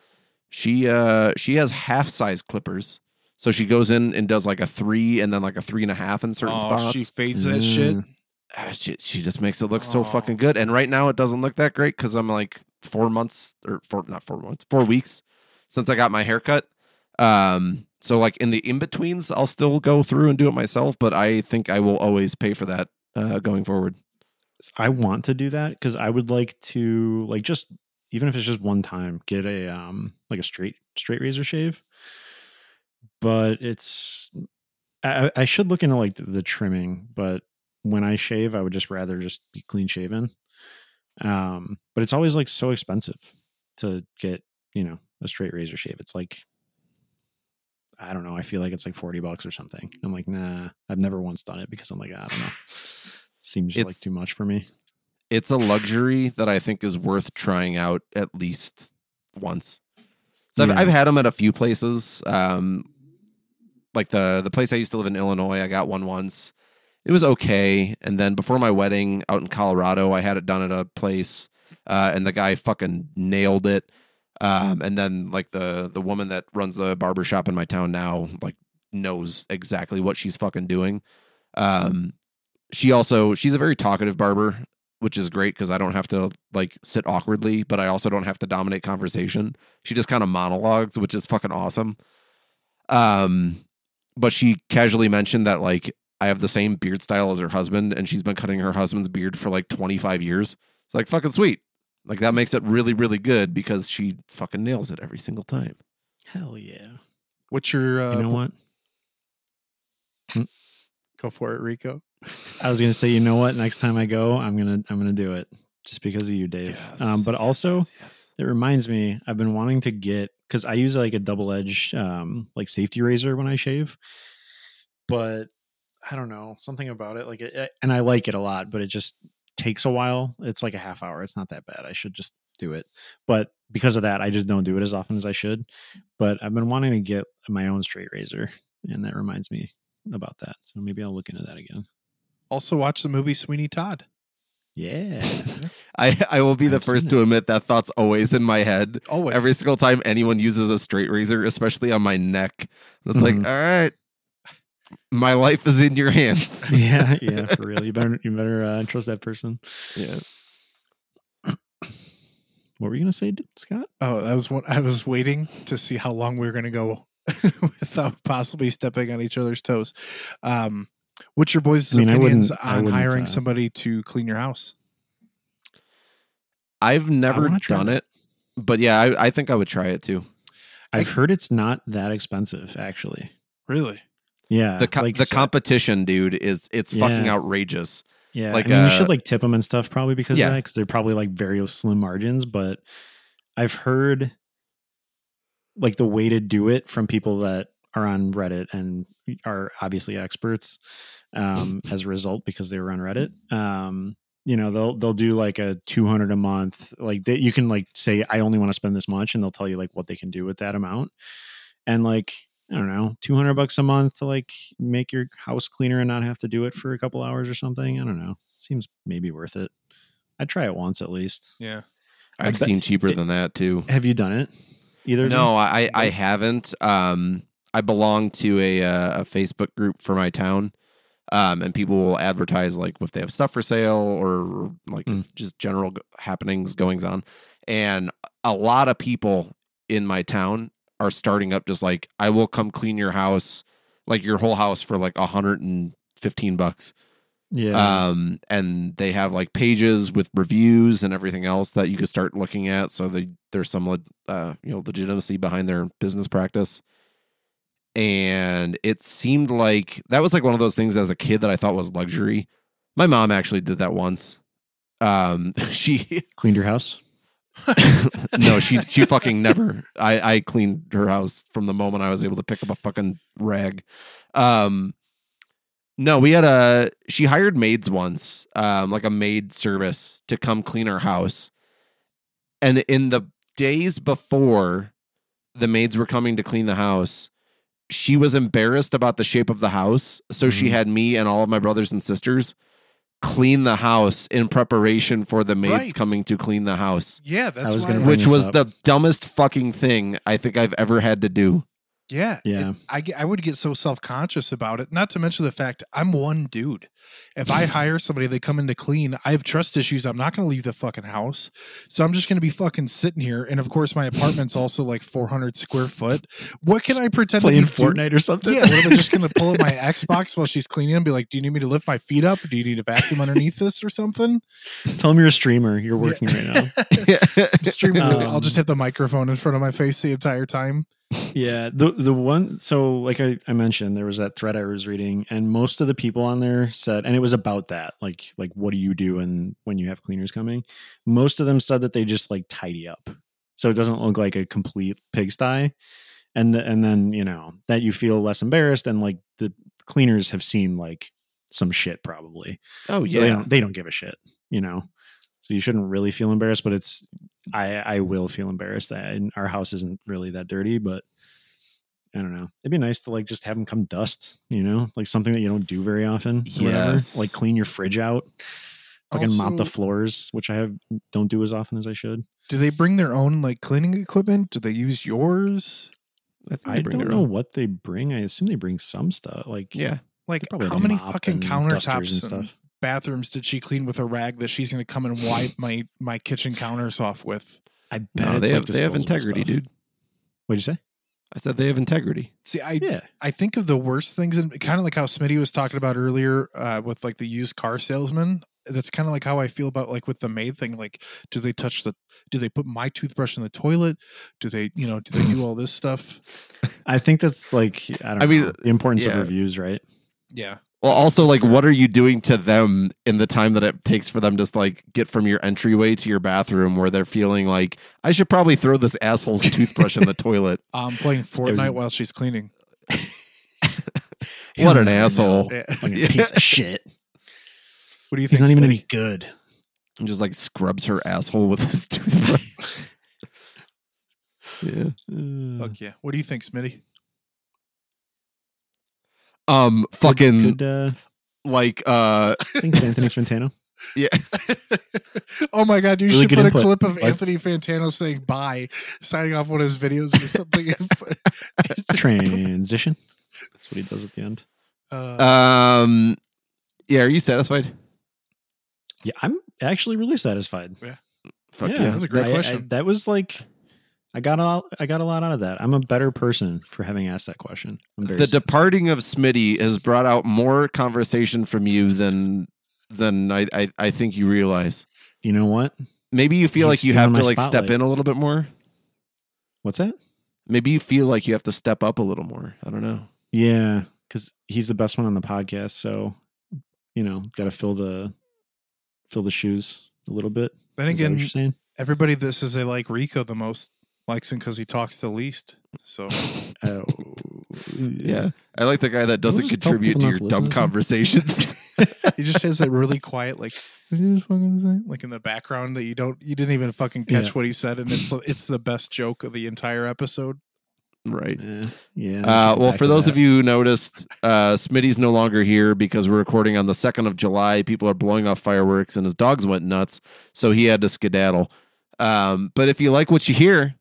She uh she has half size clippers. So she goes in and does like a three and then like a three and a half in certain
oh,
spots
she fades that shit.
Mm.
ah, she, she just makes it look so
Oh.
fucking good. And right now it doesn't look that great because I'm like four months or four not four months, four weeks since I got my haircut. Um, so like in the in betweens, I'll still go through and do it myself, but I think I will always pay for that uh, going forward.
I want to do that because I would like to like just even if it's just one time get a um like a straight straight razor shave. But it's I, I should look into like the, trimming, but when I shave, I would just rather just be clean shaven. Um, but it's always like so expensive to get you know a straight razor shave. It's like I don't know. I feel like it's like forty bucks or something. I'm like, nah. I've never once done it because I'm like, I don't know. *laughs* Seems like
It's-
too much for me.
It's a luxury that I think is worth trying out at least once. So
Yeah.
I've, I've had them at a few places. Um, like the the place I used to live in Illinois, I got one once. It was okay, and then before my wedding out in Colorado, I had it done at a place, uh, and the guy fucking nailed it. Um, and then like the the woman that runs the barber shop in my town now, like knows exactly what she's fucking doing. Um, she also she's a very talkative barber, which is great because I don't have to like sit awkwardly, but I also don't have to dominate conversation. She just kind of monologues, which is fucking awesome. Um, but she casually mentioned that like I have the same beard style as her husband, and she's been cutting her husband's beard for like 25 years. It's like fucking sweet. Like that makes it really, really good because she fucking nails it every single time.
Hell yeah.
What's your uh,
You know what?
go for it, Rico?
I was gonna say, you know what? Next time I go, I'm gonna I'm gonna do it just because of you, Dave. um, but also, yes it reminds me, I've been wanting to get because I use like a double edged um, like safety razor when I shave, but I don't know something about it. Like, it, and I like it a lot, but it just takes a while. It's like a half hour. It's not that bad. I should just do it, but because of that, I just don't do it as often as I should. But I've been wanting to get my own straight razor, and that reminds me about that. So maybe I'll look into that again.
Also, watch the movie Sweeney Todd.
Yeah. *laughs*
I, I will be the
I've seen
first to admit that thought's always in my head.
Always.
Every single time anyone uses a straight razor, especially on my neck, it's like,
Mhm.
all right, my life is in your hands. *laughs*
yeah, yeah, *laughs* for real. You better you better uh, trust that person.
yeah. *clears throat*
What were you gonna say, Scott?
Oh, that was what I was waiting to see how long we were going to go without possibly stepping on each other's toes. Um, what's your boys'
I mean,
opinions on hiring
uh,
somebody to clean your house?
I've never done
that.
it, but yeah, I, I think I would try it too.
I've heard it's not that expensive, actually.
Really?
Yeah,
The co-
like,
the
so-
competition, dude, is it's fucking outrageous.
Yeah,
like,
I mean, you
uh,
should like tip them and stuff probably because
Yeah.
of that because they're probably like very slim margins. But I've heard like the way to do it from people that are on Reddit and are obviously experts um, *laughs* as a result because they were on Reddit. Um, you know, they'll they'll do like a two hundred a month. Like they, you can like say I only want to spend this much, and they'll tell you like what they can do with that amount. And like I don't know, two hundred bucks a month to like make your house cleaner and not have to do it for a couple hours or something. I don't know. Seems maybe worth it. I'd try it once at least.
Yeah.
I
I've
bet-
seen cheaper than that too.
Have you done it? Either? of them?
No, I I haven't. Um, I belong to a uh, a Facebook group for my town, um, and people will advertise like if they have stuff for sale or like
Mm.
just general happenings, goings on, and a lot of people in my town are starting up just like I will come clean your house, like your whole house for like a hundred and fifteen bucks.
Yeah.
Um, and they have like pages with reviews and everything else that you could start looking at. So they, there's some, uh, you know, legitimacy behind their business practice. And it seemed like that was like one of those things as a kid that I thought was luxury. My mom actually did that once. Um, *laughs* she, *laughs*
Cleaned your house? *laughs*
no, she, she fucking never. I, I cleaned her house from the moment I was able to pick up a fucking rag. Um, no, we had a she hired maids once, um, like a maid service to come clean her house. And in the days before the maids were coming to clean the house, she was embarrassed about the shape of the house. So she
Mhm.
had me and all of my brothers and sisters clean the house in preparation for the maids
Right.
coming to clean the house.
Yeah, that's
was
why
gonna
I-
Which was
up.
the dumbest fucking thing I think I've ever had to do.
Yeah,
Yeah.
it- I I would get so self conscious about it. Not to mention the fact I'm one dude. If I *clears throat* hire somebody, they come in to clean. I have trust issues. I'm not going to leave the fucking house, so I'm just going to be fucking sitting here. And of course, my apartment's also like 400 square foot. What can I pretend
Playing
to be do-
Fortnite or something.
Yeah, what am I just going to pull up my *laughs* Xbox while she's cleaning and be like, "Do you need me to lift my feet up? Do you need a vacuum underneath this or something?"
Tell them you're a streamer. You're working right now. *laughs*
Really- I'll
Um,
just have the microphone in front of my face the entire time.
Yeah, the the one so like I, I mentioned, there was that thread I was reading, and most of the people on there said, and it was about that, like like what do you do and when you have cleaners coming? Most of them said that they just like tidy up, so it doesn't look like a complete pigsty, and the, and then you know that you feel less embarrassed, and like the cleaners have seen like some shit probably,
oh
so they
yeah.
don't they don't give a shit, you know. So you shouldn't really feel embarrassed, but it's I I will feel embarrassed that our house isn't really that dirty, but I don't know. It'd be nice to like just have them come dust, you know, like something that you don't do very often. or whatever.
Yes.
like clean your fridge out, fucking mop the floors, which I have don't do as often as I should.
Do they bring their own like cleaning equipment? Do they use yours?
I, think
I
bring
don't know
own.
what they bring. I assume they bring some stuff. Like
Yeah.
Like
probably
how many fucking
and
countertops and,
and stuff.
bathrooms did she clean with a rag that she's going to come and wipe my my kitchen counters off with?
I bet
No,
it's
they
like
have they have integrity,
stuff.
dude.
What'd you say?
I said they have integrity.
See, I
Yeah.
I think of the worst things, and kind of like how Smitty was talking about earlier uh, with like the used car salesman. That's kind of like how I feel about like with the maid thing. Like, do they touch the? Do they put my toothbrush in the toilet? Do they, you know, do they do all this stuff? *laughs*
I think that's like I don't
I mean,
the importance
yeah.
of reviews, right?
Yeah,
Well, also like, what are you doing to them in the time that it takes for them to like get from your entryway to your bathroom, where they're feeling like I should probably throw this asshole's *laughs* toothbrush in the toilet?
I'm playing Fortnite while she's cleaning. *laughs*
What an asshole!
Yeah.
Fucking piece of shit.
What do you think?
He's not even
Smitty?
any good.
And just like scrubs her asshole with his *laughs* toothbrush. yeah.
Fuck yeah. What do you think, Smitty?
Um. Fucking
Good, uh,
like uh.
thanks, Anthony Fantano. *laughs*
Yeah. *laughs*
oh my god, you
Really
should put
input.
a clip of
Like-
Anthony Fantano saying bye, signing off one of his videos or something. *laughs*
Transition. That's what he does at the end.
uh,
Um. Yeah. Are you satisfied?
Yeah, I'm actually really satisfied. Yeah.
Fuck
yeah,
yeah.
that's a great
I- I-
question.
that was like, I got a lot, I got a lot out of that. I'm a better person for having asked that question. I'm very
the departing of Smitty has brought out more conversation from you than than I, I, I think you realize.
you know what?
Maybe you feel
He's
like you have to like step in a little bit more.
What's that?
Maybe you feel like you have to step up a little more. I don't know.
Yeah, because he's the best one on the podcast. So, you know, got to fill the fill the shoes a little bit.
then
Is that
again,
what you're saying?
everybody this is they like Rico the most likes him because he talks the least. So *laughs*
Oh,
Yeah, I like the guy that doesn't
Don't just tell
contribute to your
to
dumb
to
conversations. *laughs*
he just has that really quiet, like "What did you just fucking say?" like in the background that you don't, you didn't even fucking catch
Yeah.
what he said, and it's it's the best joke of the entire episode.
right.
Yeah, yeah.
Uh, well, for those of you who noticed, uh, Smitty's no longer here because we're recording on the 2nd of July. People are blowing off fireworks and his dogs went nuts. So he had to skedaddle. Um, but if you like what you hear,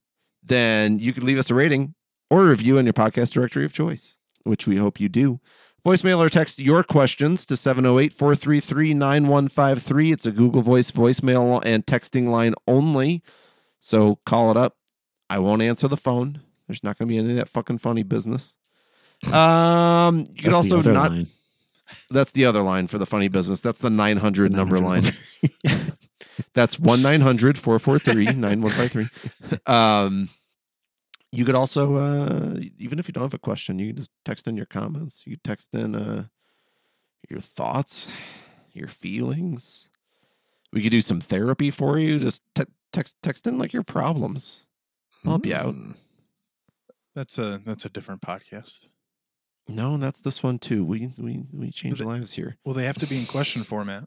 then you could leave us a rating or a review on your podcast directory of choice, which we hope you do. Voicemail or text your questions to 708 433 9153. It's a Google Voice voicemail and texting line only. So call it up. I won't answer the phone. There's not going to be any of that fucking funny business. Um, you can also not. That's the other line for the funny business. That's the 900 number line. *laughs* That's 1 900 443 9153. Um, you could also, uh, even if you don't have a question, you can just text in your comments. You text in uh, your thoughts, your feelings. We could do some therapy for you. Just te- text text in like your problems. I'll help you out.
That's a that's a different podcast.
No, that's this one too. We we we change lives here.
Well, they have to be in question format.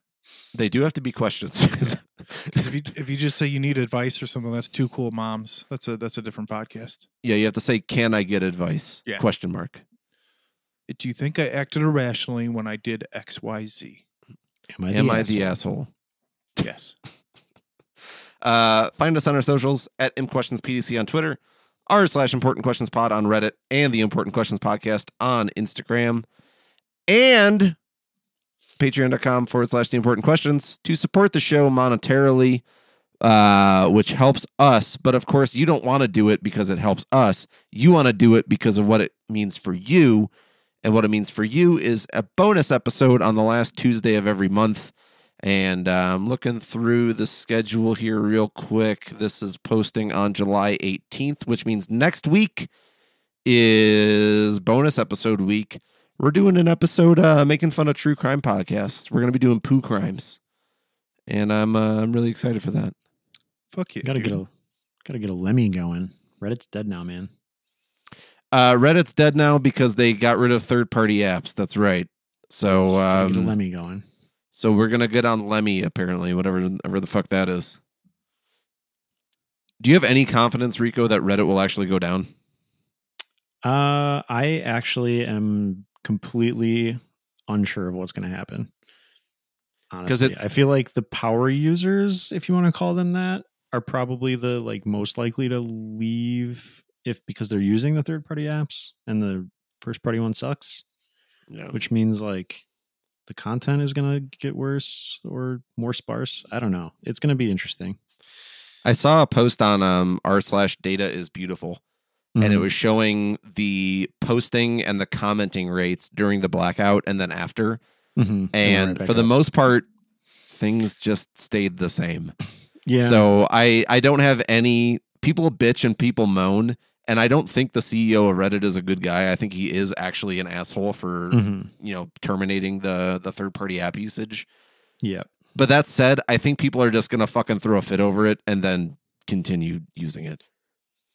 They do have to be questions. *laughs*
Because if you if you just say you need advice or something, that's too cool, moms. That's a that's a different podcast.
yeah, you have to say, "Can I get advice?"
Yeah.
Question mark.
Do you think I acted irrationally when I did X Y Z?
Am I
Am
the
I the
asshole?
asshole?
Yes. *laughs*
Uh, find us on our socials at Imp Questions PDC on Twitter, r slash Important Questions Pod on Reddit, and the Important Questions Podcast on Instagram. And patreon.com forward slash the important questions to support the show monetarily, uh, which helps us. But of course, you don't want to do it because it helps us. You want to do it because of what it means for you. And what it means for you is a bonus episode on the last Tuesday of every month. And uh, I'm looking through the schedule here real quick. This is posting on July 18th, which means next week is bonus episode week. We're doing an episode uh, making fun of true crime podcasts. We're going to be doing poo crimes, and I'm uh, I'm really excited for that.
Fuck you.
Gotta get a gotta get a Lemmy going. Reddit's dead now, man.
Uh, Reddit's dead now because they got rid of third party apps. That's right. So
Gotta get a
um,
Lemmy going.
so we're gonna get on Lemmy apparently, whatever whatever the fuck that is. Do you have any confidence, Rico, that Reddit will actually go down?
Uh, I actually am completely unsure of what's going to happen.
'Cause
Honestly,
it's-
I feel like the power users, if you want to call them that, are probably the like most likely to leave if because they're using the third party apps and the first party one sucks,
Yeah.
which means like the content is going to get worse or more sparse. I don't know. It's going to be interesting.
I saw a post on um r slash data is beautiful. And it
Mhm.
was showing the posting and the commenting rates during the blackout and then after.
Mhm.
And
right
for the
up.
most part, things just stayed the same.
yeah.
So I I don't have any people bitch and people moan. And I don't think the CEO of Reddit is a good guy. I think he is actually an asshole for
Mhm.
you know terminating the the third party app usage.
yeah.
But that said, I think people are just gonna fucking throw a fit over it and then continue using it.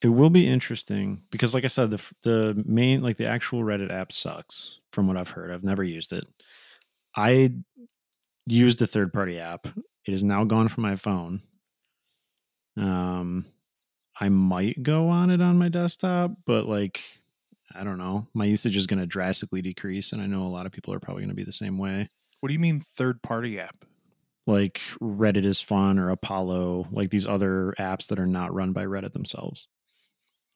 It will be interesting because, like I said, the the main like the actual Reddit app sucks from what I've heard. I've never used it. I used the third party app. It is now gone from my phone. Um, I might go on it on my desktop, but like I don't know, my usage is going to drastically decrease, and I know a lot of people are probably going to be the same way.
What do you mean third party app?
Like Reddit is fun or Apollo, like these other apps that are not run by Reddit themselves.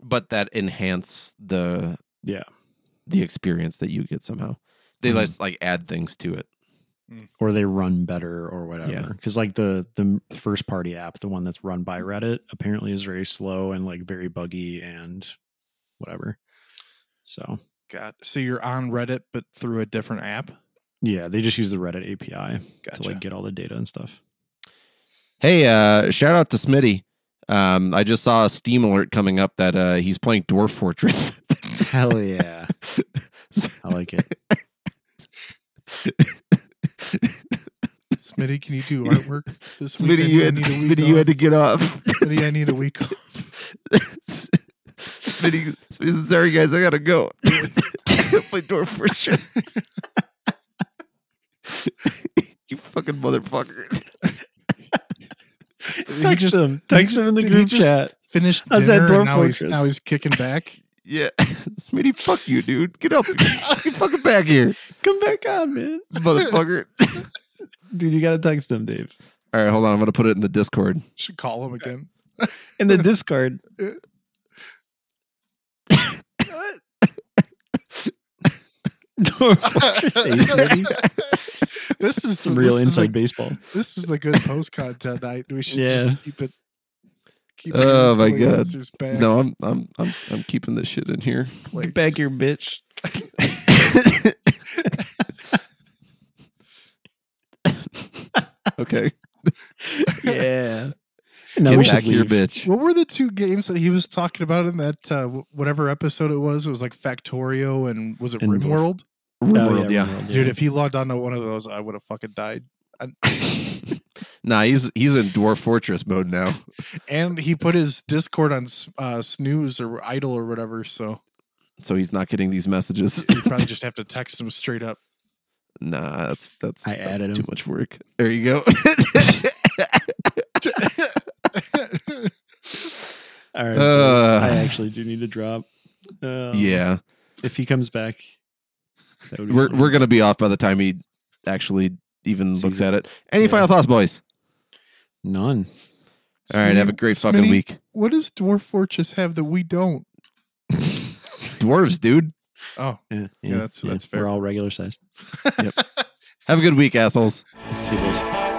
But that enhance the
Yeah.
the experience that you get somehow. They
Mhm.
just like add things to it.
or they run better or
Yeah.
whatever. Because like the the first party app, the one that's run by Reddit, apparently is very slow and like very buggy and whatever. So
God. So you're on Reddit, but through a different app?
yeah, they just use the Reddit API
Gotcha.
to like get all the data and stuff.
Hey, uh, shout out to Smitty. Um, I just saw a Steam alert coming up that uh, he's playing Dwarf Fortress. *laughs*
Hell yeah, I like it.
Smitty, can you do artwork this?
Smitty,
I-
you had,
week
Smitty, you had to get off.
Smitty, I need a week off.
Smitty, Smitty said, sorry guys, I gotta go. *laughs* Play Dwarf Fortress. *laughs* you fucking motherfucker.
He
Text
just
him, text him in the
did he
group
just
chat.
Finished
How's that
dinner and
Dwarf
now he's, now he's kicking back. *laughs*
Yeah. *laughs* Smitty, fuck you, dude. Get up. Get fucking back here,
Come back on, man.
motherfucker. *laughs*
Dude, you gotta text him, Dave.
All right, hold on. I'm gonna put it in the Discord.
Should call him again.
In the Discord. Dwarf Fortress, hey, Smitty. *laughs* *laughs*
this is
Some real
this is
inside
like-
baseball.
This is the good post content night. We should
Yeah.
just keep it. Keep
Oh, my God.
Back.
No, I'm I'm I'm I'm keeping this shit in here.
Like,
Get back here, bitch. *laughs*
okay.
Yeah. No,
Get
we
back here,
leave.
bitch.
What were the two games that he was talking about in that uh, whatever episode it was? It was like Factorio and was it
And Dwarf.
RimWorld?
RimWorld,
Oh,
yeah.
RimWorld,
Dude, if he logged on to one of those, I would have fucking died. *laughs*
Nah, he's he's in Dwarf Fortress mode now.
And he put his Discord on uh, snooze or idle or whatever, so
So he's not getting these messages.
you *laughs* probably just have to text him straight up.
nah, that's that's,
I
that's
added
too
him.
much work. There you go. *laughs*
All right.
Uh.
I actually do need to drop. Um,
yeah.
If he comes back, that would be
We're
fun.
we're gonna be off by the time he actually even
Sees
looks
it.
at it. Any
Yeah.
final thoughts, boys?
none.
All right, have a great fucking
Smitty,
week.
What does Dwarf Fortress have that we don't? *laughs*
Dwarves, dude.
Oh,
Yeah,
Yeah, that's- that's fair.
We're all regular sized. *laughs* *laughs*
Have a good week, assholes.
See you, boys.